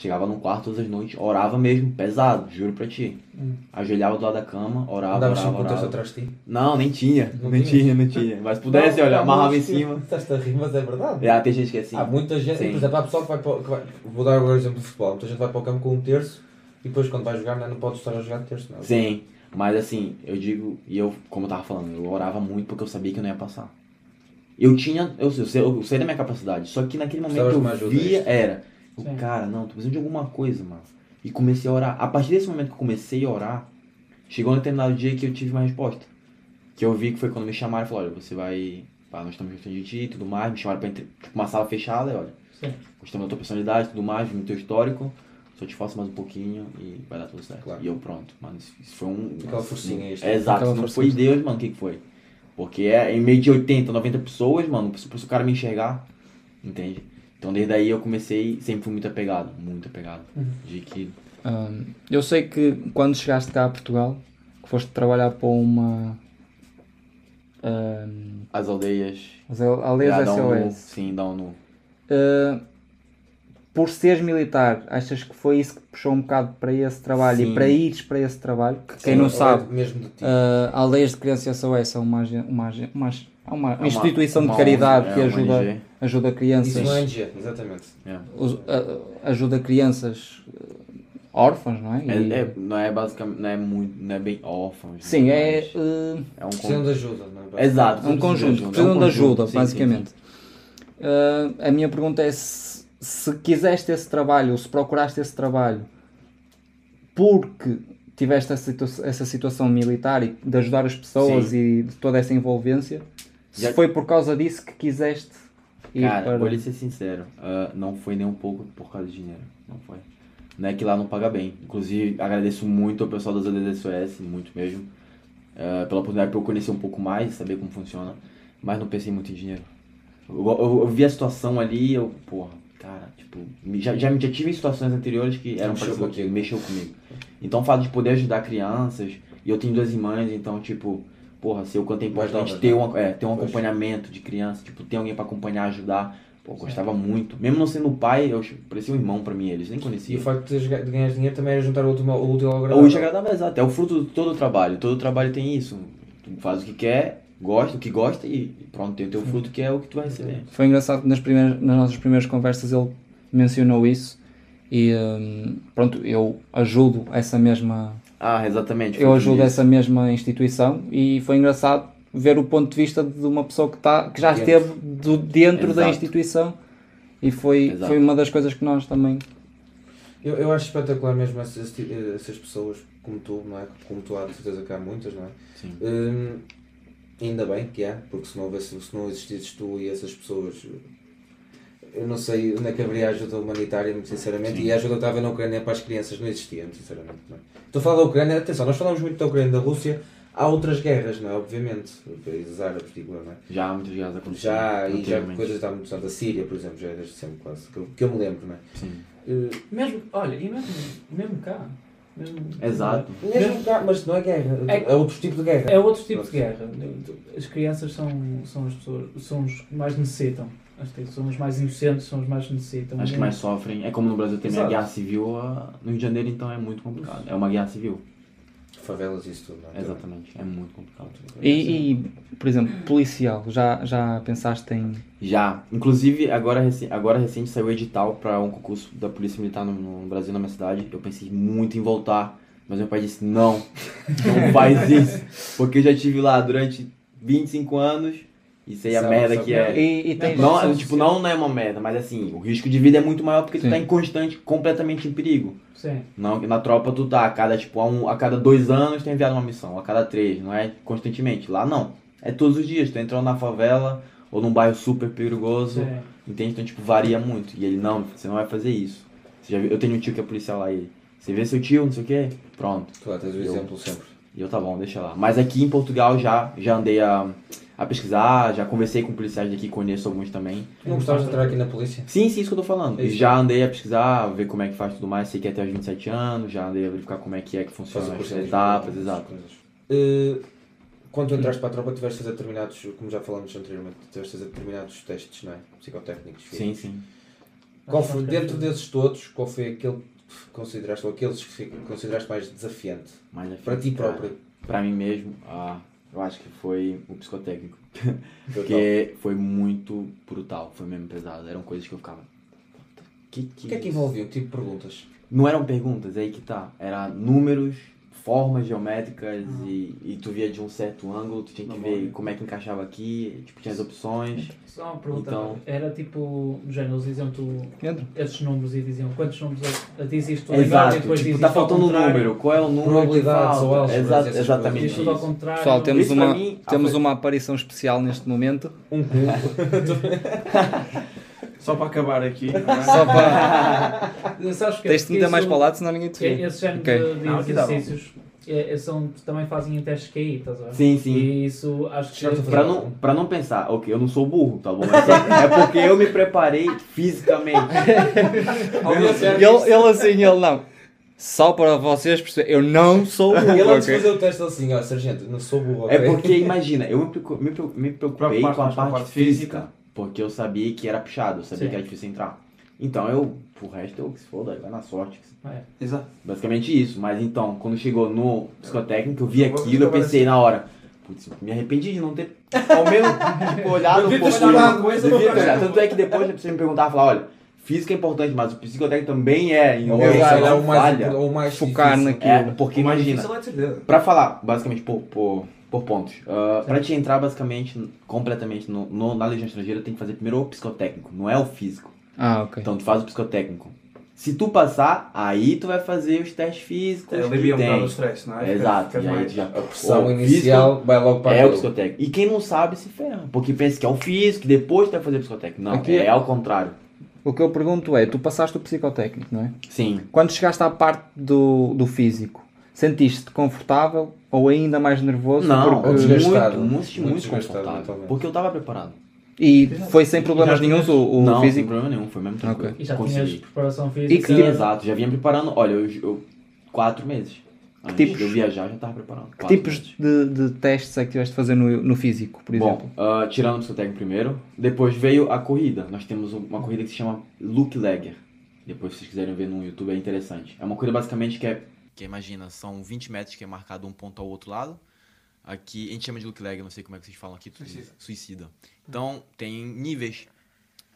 Chegava no quarto todas as noites, orava mesmo, pesado, juro pra ti. Hum. Ajoelhava do lado da cama, orava, Andavas orava, orava. atrás de ti. Não, nem tinha. Não nem tinha? tinha, não tinha. Mas se pudesse, Não, olha, amarrava em cima. *laughs* Estás a rir, mas é verdade. É, tem gente que é assim. Há muita gente, Sim. por exemplo, há pessoal que vai, para, que vai Vou dar agora o exemplo do futebol. Muita gente vai para o campo com um terço e depois quando vai jogar não, não pode estar a jogar de terço. Não. Sim, mas assim, eu digo, e eu, como eu tava falando, eu orava muito porque eu sabia que eu não ia passar. Eu tinha, eu, eu, sei, eu sei da minha capacidade, só que naquele momento Precisavas eu de via, era, eu, Sim. cara, não, tô precisando de alguma coisa, mano. E comecei a orar. A partir desse momento que eu comecei a orar, chegou um determinado dia que eu tive uma resposta. Que eu vi que foi quando me chamaram e falaram, olha, você vai, pá, nós estamos gostando de ti e tudo mais, me chamaram pra entre, tipo, uma sala fechada, e olha, Sim. gostamos da tua personalidade e tudo mais, vimos teu histórico, só te faço mais um pouquinho e vai dar tudo certo. Claro. E eu pronto, mano, isso, isso foi um... Aquela forcinha extra. É, exato, não foi Deus, mano, o que que foi? Porque é em meio de 80, 90 pessoas, mano, se o cara me enxergar, entende? Então desde aí eu comecei, sempre fui muito apegado, muito apegado. Uhum. De que, Hum, eu sei que quando chegaste cá a Portugal, que foste trabalhar para uma. hum, as aldeias... as al- aldeias já no- SOS. Sim, dão no... Uh, por seres militar, achas que foi isso que puxou um bocado para esse trabalho Sim. e para ires para esse trabalho? Que quem Sim, não é sabe, Mesmo de ti. uh, aldeias de criança SOS são uma, uma, uma, é uma É uma- instituição uma de caridade que é ajuda. Ajuda crianças. é NG, exatamente. É. os- uh, ajuda crianças uh, órfãs, não é? E- É, é- não é basicamente, não é muito, não é bem órfãos. sim, né, é, mas uh, é um Precisam con- de ajuda, não é? Exato. é um conjunto, é precisam de conjunto, ajuda, sim, sim, basicamente. Uh, a minha pergunta é se, se quiseste esse trabalho, ou se procuraste esse trabalho porque tiveste essa, situa- essa situação militar e de ajudar as pessoas Sim. e de toda essa envolvência, se Já- foi por causa disso que quiseste ir Cara, para... vou lhe ser sincero, ah, não foi nem um pouco por causa de dinheiro, não foi. Não é que lá não paga bem. Inclusive, agradeço muito ao pessoal das aldeias SOS, muito mesmo, ah, pela oportunidade para eu conhecer um pouco mais, saber como funciona. mas não pensei muito em dinheiro. Eu, eu- eu vi a situação ali, eu, porra, cara, tipo, já, já, já tive situações anteriores que eram Mexeu parecidas comigo, mexeu comigo. Então o fato de poder ajudar crianças, e eu tenho duas irmãs, então, tipo, porra, se eu quanto é importante ter, né? uma, é, ter um acompanhamento de criança, tipo, ter alguém pra acompanhar, ajudar, pô, gostava muito. Mesmo não sendo pai, eu parecia um irmão pra mim, eles nem E conheciam. o facto de, ganhar dinheiro também era juntar o último, o útil ao O agradável. agradável, exato. É o fruto de todo o trabalho. Todo trabalho tem isso. Tu faz o que quer, gosta, o que gosta e e pronto, tem o teu fruto que é o que tu vai receber. Foi engraçado que nas, primeiras, nas nossas primeiras conversas ele mencionou isso e hum, pronto, eu ajudo essa mesma Ah, exatamente. eu ajudo essa mesma instituição e foi engraçado ver o ponto de vista de uma pessoa que, tá, que já Dentro. esteve do, dentro da Exato. instituição e foi, Exato. foi uma das coisas que nós também Eu, eu acho espetacular mesmo essas, essas pessoas como tu, não é? Como tu há de certeza que há muitas, não é? Sim. Hum, ainda bem que há, porque se não, houvesse, se não existisses tu e essas pessoas, eu não sei onde é que haveria ajuda humanitária, muito sinceramente, Sim. e a ajuda que estava na Ucrânia para as crianças não existia, muito sinceramente. Não é? Estou a falar da Ucrânia, atenção, nós falamos muito da Ucrânia e da Rússia, há outras guerras, não é? Obviamente, países árabes, digo não é? Já há muitas guerras acontecendo. Já, e já coisas estavam muito da Síria, por exemplo, já é desde sempre quase, que eu, que eu me lembro, não é? Sim. Eh, Mesmo, olha, e mesmo, mesmo cá. Mesmo, Exato. Mesmo cá, mas não é guerra, É- é, outro tipo de guerra. É outro tipo de guerra. As crianças são, são as pessoas, são os que mais necessitam. Acho que são os mais inocentes, são os mais que necessitam. Acho que mais sofrem. É como no Brasil tem a Exato. guerra civil, no Rio de Janeiro então é muito complicado. É uma guerra civil. Favelas e isso tudo, não é? Exatamente. É muito complicado. e, e, por exemplo, policial, já, já pensaste em Já. Inclusive, agora, agora recente saiu o edital para um concurso da Polícia Militar no, no Brasil, na minha cidade. Eu pensei muito em voltar, mas meu pai disse: não, não faz *laughs* isso. Porque eu já estive lá durante 25 anos e sei a Sabe- merda sabe que é. e, e tens, Não, tipo, não, não é uma merda, mas assim, o risco de vida é muito maior porque tu Sim. tá em constante, completamente em perigo. Sim. Não, na tropa tu tá a cada, tipo, a, um, a cada dois anos tem enviado uma missão, a cada três, não é constantemente. Lá não. É todos os dias, tu entrando na favela ou num bairro super perigoso, Sim. entende? Então, tipo, varia muito. E ele, não, você não vai fazer isso. Você já viu? Eu tenho um tio que é policial lá, e ele, você vê seu tio, não sei o quê, pronto. Claro, tens o Eu- exemplo sempre. E eu, tá bom, deixa lá. Mas aqui em Portugal já, já andei a, a pesquisar, já conversei com policiais daqui, conheço alguns também. Não gostavas de entrar aqui na polícia? Sim, sim, isso que eu tô falando. É. Já andei a pesquisar, ver como é que faz tudo mais, sei que é até os 27 anos, já andei a verificar como é que é que Faz funciona o as curso de etapas, exato. Eh, quando tu entraste para a tropa, tiveste fazer determinados, como já falamos anteriormente, tiveste fazer determinados testes, não é? Psicotécnicos. Sim, sim. Qual foi, dentro desses todos, qual foi aquele que consideraste, ou aqueles que consideraste mais desafiante? Mas, Para ti próprio. Pra mim mesmo, ah, eu acho que foi o psicotécnico. *laughs* Porque foi muito brutal, foi mesmo pesado. Eram coisas que eu ficava. "Puta, Que, que O que é que envolviam? Tipo de perguntas? Não eram perguntas, é aí que tá. Era números, formas geométricas e, e tu via de um certo ângulo, tu tinha que ver como é que encaixava aqui, tipo, tinha as opções. Só uma pergunta. Então- Era tipo, no género, eles diziam tu Pedro? esses números e diziam quantos números é- diz isto Exato, e depois tipo, diz tá isto ao faltando um número, qual é o número Probabilidades que falta? exatamente tudo ao isso. contrário. Pessoal, temos Isso uma, mim, ah, temos uma aparição especial neste momento. Um cubo. *laughs* Só para acabar aqui. *laughs* Só para. Sabes que Tens de meter isso- mais para o lado, senão ninguém te vê. Esse género Ok. de, de Não, bom. exercícios é, é, são, também fazem em testes QI, estás a ver? Sim, sim. E isso acho que. Pra não, pra não pensar, ok, eu não sou burro, tá bom? Mas é, é porque eu me preparei fisicamente. *laughs* E ele, ele assim, ele não. Só para vocês perceberem, eu não sou burro, Ele antes de fazer o teste assim, ó, sargento, não sou burro, É porque, imagina, eu me, me, me preocupei com a mais com a parte, parte física, física. Porque eu sabia que era puxado, eu sabia Sim. que era difícil entrar. Então eu, pro resto, eu que se foda, vai na sorte. É. Exato. Basicamente isso, mas então, quando chegou no psicotécnico, eu vi Eu aquilo, eu pensei na hora, putz, me arrependi de não ter, ao menos, tipo, *laughs* olhado um pouco. Tanto é que depois você me perguntava, falar, olha, física é importante, mas o psicotécnico também é, em Ou uma é, é o mais, falha. o mais Focar naquilo. É, porque imagina. Pra falar, basicamente, por, por, por pontos. Uh, pra te entrar, basicamente, completamente no, no- na Legião Estrangeira, tem que fazer primeiro o psicotécnico, não é o físico. Ah, ok. Então, tu faz o psicotécnico. Se tu passar, aí tu vai fazer os testes físicos É, alivia um bocado o stress, não é? É, Fica- Exato, fica e aí já... A pressão o inicial vai logo para É o psicotécnico. E quem não sabe se ferra, porque pensa que é o físico, depois tu vai fazer o psicotécnico. Não, Aqui é, é- ao contrário. O que eu pergunto é, tu passaste o psicotécnico, não é? Sim. Quando chegaste à parte do, do físico, Sentiste-te confortável ou ainda mais nervoso? Não, porque- ou desgastado. muito, muito, muito, Muito desgastado. Porque eu tava preparado. E foi sem problemas nenhums o, o não, sem físico? problema nenhum, foi mesmo tranquilo. E já Consegui. tinhas preparação E física. que Sim, exato, já vinha preparando, olha, eu, eu quatro meses. Antes tipos- de eu viajar, já tava preparando. Que tipos de, de testes é que tiveste de fazer no, no físico, por exemplo? Bom, ah, tirando o psicotécnico primeiro, depois veio a corrida. Nós temos uma corrida que se chama Luke Legger. Depois, se vocês quiserem ver no YouTube, é interessante. É uma corrida basicamente que é. Que imagina, são 20 metros que é marcado um ponto ao outro lado. Aqui, a gente chama de look leg, não sei como é que vocês falam aqui. Suicida. Suicida. Então, tem níveis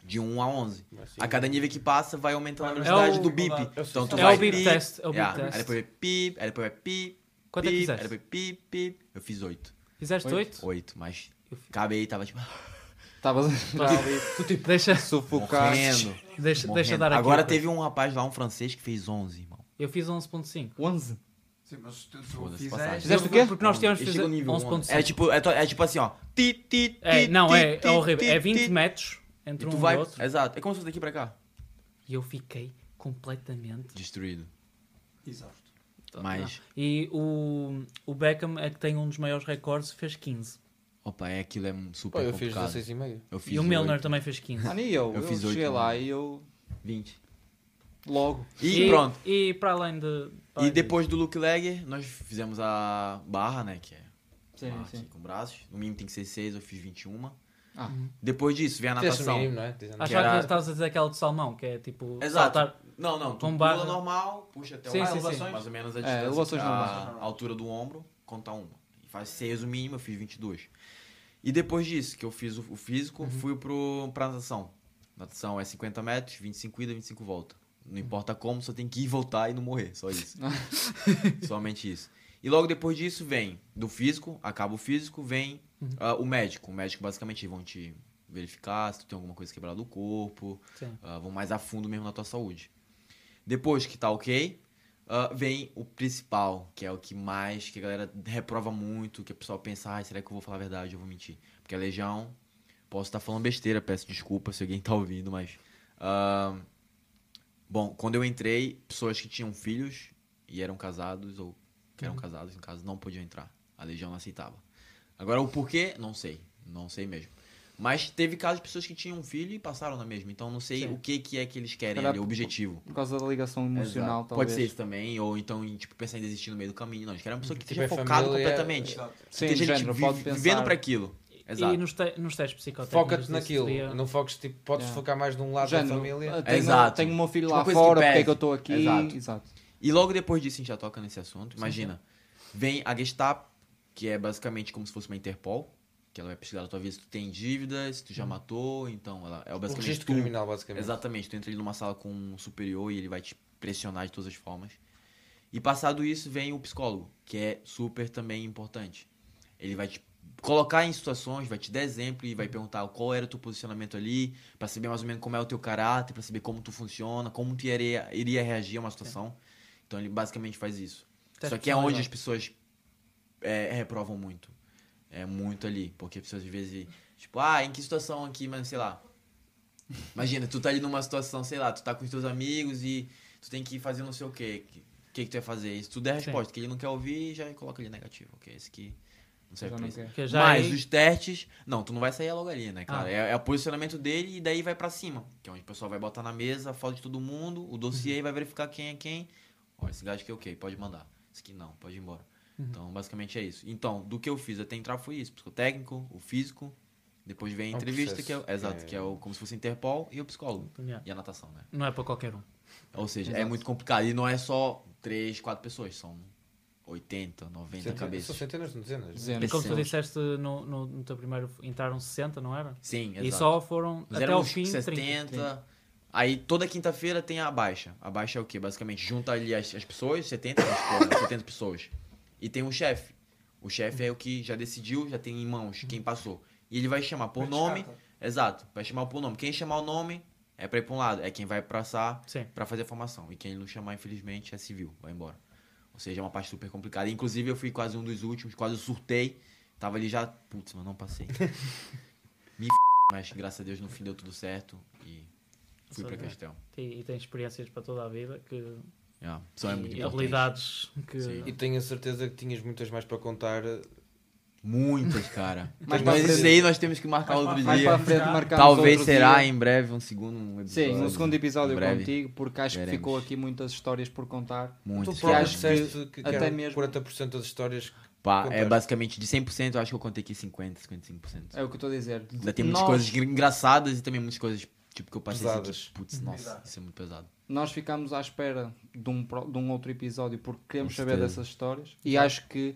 de 1 a 11. A cada nível que passa, vai aumentando a velocidade o- do bip. é Então, tu É vai o beep test. É o beep Yeah, test. Aí depois vai pip, aí depois vai pip. Quanto é que pip, fizeste? Aí depois pip, pip. Eu fiz 8. Fizeste Oito? 8? 8, mas Eu fiz- acabei, tava tipo, *laughs* já ali *laughs* Tu tipo, deixa, sufocar. morrendo. deixa, deixa dar aqui. Agora teve um rapaz lá, um francês, que fez 11, irmão. Eu fiz 11.5. 11. Sim, mas tu, tu Foda-se, fizeste. Fizeste o quê? Porque nós no nível 11.5. É tipo, é, é tipo assim, ó. Ti, ti, É, ti, não, ti, é, ti, é horrível. ti, É 20 ti. metros E entre tu um vai. e outro. Exato. É como se fosse daqui pra cá. E eu fiquei completamente. Destruído. Exausto. Mas. E o, o Beckham é que tem um dos maiores recordes, fez 15. Opa, é aquilo é super Pô, eu fiz complicado. 16,5. Eu fiz E o Milner também fez 15. Mano, e eu? Eu Eu, fiz cheguei lá também. e eu 20. Logo. E, pronto. E para além de. para E depois do look leg, nós fizemos a barra, né? Que é Sim, barra sim. aqui com braços. No mínimo tem que ser 6, eu fiz 21. Ah. Depois disso, vem a natação. mínimo, é? Disso. noção. Achava era- que estavas a dizer aquela de salmão, que é tipo. Exato. saltar- Não, não, tu pula normal, puxa até Sim, o sim, mais, sim. mais ou menos a É, distância, elevações a, a altura do ombro, conta uma. E faz 6 o mínimo, eu fiz 22. E depois disso, que eu fiz o, o físico, Uhum. fui pro, pra natação. Natação é 50 metros, 25 ida, 25 volta. Não importa como, só tem que ir voltar e não morrer, só isso. *laughs* Somente isso. E logo depois disso vem do físico, acaba o físico, vem Uhum. ah, o médico. O médico basicamente vão te verificar se tu tem alguma coisa quebrada do corpo, ah, vão mais a fundo mesmo na tua saúde. Depois que tá ok, ah, vem o principal, que é o que mais, que a galera reprova muito, que o pessoal pensa, ai, será que eu vou falar a verdade ou eu vou mentir? Porque a legião, posso estar falando besteira, peço desculpa se alguém tá ouvindo, mas... ah, bom, quando eu entrei, pessoas que tinham filhos e eram casados, ou que eram casados, no caso, não podiam entrar. A legião não aceitava. Agora, o porquê, não sei. Não sei mesmo. Mas teve casos de pessoas que tinham um filho e passaram na mesma. Então, não sei Sim. o que, que é que eles querem Calhar ali, o objetivo. Por causa da ligação emocional, Exato. talvez. Pode ser isso também, ou então em, tipo, pensar em desistir no meio do caminho. Não, eles querem uma pessoa que Tipo, esteja é família, completamente. Exato. Sim, Tem gente género, vi- pode pensar. vivendo para aquilo. Exato. E nos, te, nos testes psicotécnicos. Foca-te naquilo. seria- Não foques, tipo, podes Yeah. focar mais de um lado Género, da família. Tenho, Exato. tenho o meu filho Tipo lá fora, porque é que eu estou aqui? Exato. Exato. E logo depois disso, a gente já toca nesse assunto. Imagina, vem a Gestapo, que é basicamente como se fosse uma Interpol, que ela vai pesquisar a tua vida se tu tem dívidas, se tu já matou, então ela é O basicamente registro tu- criminal, basicamente. Exatamente, tu entra ali numa sala com um superior e ele vai te pressionar de todas as formas. E passado isso, vem o psicólogo, que é super também importante. Ele vai te colocar em situações, vai te dar exemplo e vai perguntar qual era o teu posicionamento ali, pra saber mais ou menos como é o teu caráter, pra saber como tu funciona, como tu iria, iria reagir a uma situação. Então ele basicamente faz isso. Teste Só que é onde as pessoas é, reprovam muito. É muito ali. Porque as pessoas às vezes, tipo, ah, em que situação aqui, mas sei lá. Imagina, tu tá ali numa situação, sei lá, tu tá com os teus amigos e tu tem que fazer não sei o quê. O que, que tu vai fazer? Isso tudo é a Sim. resposta. Que ele não quer ouvir, já coloca ali negativo. Ok, esse aqui não serve pra isso. já Mas é- os testes, não, tu não vai sair logo ali, né, cara? Ah. É, é o posicionamento dele e daí vai pra cima. Que é onde o pessoal vai botar na mesa a foto de todo mundo, o dossiê Uhum. vai verificar quem é quem. Olha, esse gajo aqui é ok, pode mandar. Esse aqui não, pode ir embora. Uhum. Então, basicamente é isso. Então, do que eu fiz até entrar foi isso: psicotécnico, o físico, depois vem a É um entrevista, que é, processo. exato, É. que é o, como se fosse Interpol e o psicólogo. Yeah. E a natação, né? Não é para qualquer um. Ou seja, é Exato. muito complicado. E não é só 3, 4 pessoas, são 80, 90 Centenas, são cabeças. centenas, não dezenas. Dezenas. E como tu disseste no, no, no teu primeiro, entraram 60, não era? Sim, exato. E só foram Nós até ao éramos fim 70. 30. Aí toda quinta-feira tem a baixa. A baixa é o quê? Basicamente, junta ali as, as pessoas, 70, vamos supor, 70 pessoas. E tem um chefe. O chefe é o que já decidiu, já tem em mãos quem passou. E ele vai chamar por nome. Exato, vai chamar por nome. Quem chamar o nome é pra ir pra um lado, é quem vai passar Sim. pra fazer a formação. E quem não chamar, infelizmente, é civil, vai embora. Ou seja, é uma parte super complicada. Inclusive, eu fui quase um dos últimos, quase surtei. Tava ali já, putz, mas não passei. *laughs* Me f... mas graças a Deus no fim deu tudo certo e fui é. Castel. E, e tem experiências para toda a vida que Yeah, o som é muito e habilidades que. Sim. E tenho a certeza que tinhas muitas mais para contar. Muitas, cara. *laughs* Mas a isso aí nós temos que marcar outro Mais dia. para a frente marcamos Talvez outro será dia. em breve um segundo episódio. Sim, um segundo episódio contigo, porque acho que Veremos. ficou aqui muitas histórias por contar. Muitas, tu próprio acho que disseste que, que até mesmo- 40% das histórias. Pá, é basicamente de 100%, eu acho que eu contei aqui 50, 55%. É o que eu estou a dizer. Ainda tem muitas Nós- coisas engraçadas e também muitas coisas tipo que eu passei assim, Pesadas. tipo, putz, nossa, isso é muito pesado. Nós ficamos à espera de um, de um outro episódio porque queremos Com saber certeza. dessas histórias e acho que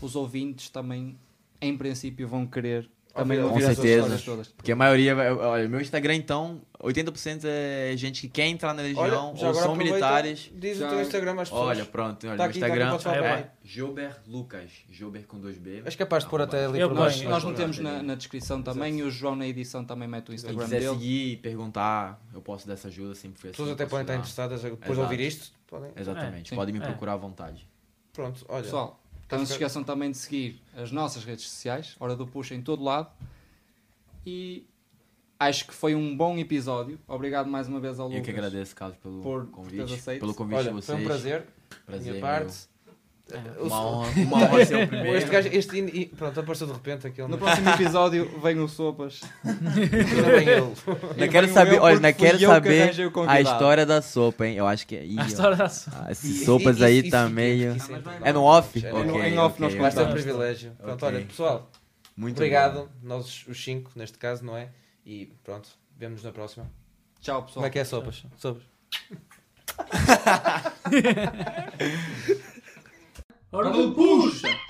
os ouvintes também, em princípio, vão querer também Ouvir- Com certeza. histórias todas. Porque a maioria, olha, meu Instagram então, 80% é gente que quer entrar na legião Olha, ou são militares. Diz Já- o teu Instagram às pessoas. Olha, pronto, olha, Tá meu aqui, tá aqui, Instagram podes falar é também. Jober Lucas, Jober com 2B. És capaz de pôr até ali por baixo. eu Nós ponho. metemos na, na descrição também e o João na edição também mete o Instagram quiser dele. seguir e perguntar, eu posso dar essa ajuda, sempre foi As assim. pessoas até podem estar interessadas depois de Exato. ouvir isto. Podem. Exatamente, É, podem me sim. procurar à vontade. Pronto, olha. Pessoal, então não se esqueçam também de seguir as nossas redes sociais, Hora do Puxa em todo lado. E acho que foi um bom episódio. Obrigado mais uma vez ao Eu Lucas. que agradeço, Carlos, pelo por convite. aceito. Pelo convite olha, de vocês. foi um prazer. Prazer, minha meu. O- Uma honra, uma honra ser o *laughs* primeiro. Este gajo, este, in- pronto, apareceu de repente aquele. No próximo *laughs* episódio vem o Sopas. Não quero saber, eu olha, não quero que saber a história da sopa, hein? Eu acho que é. Ih, A história da so- Ah, Esses sopas isso- aí isso tá meio. É no off? É no- Ok, em off nós ok, Vai ser um privilégio. Pronto, olha, pessoal, Muito obrigado. bom. Nós, os cinco, neste caso, não é? E pronto, vemos na próxima. Tchau, pessoal. Como é que é sopas? Sopas. *laughs* Hora do puxa!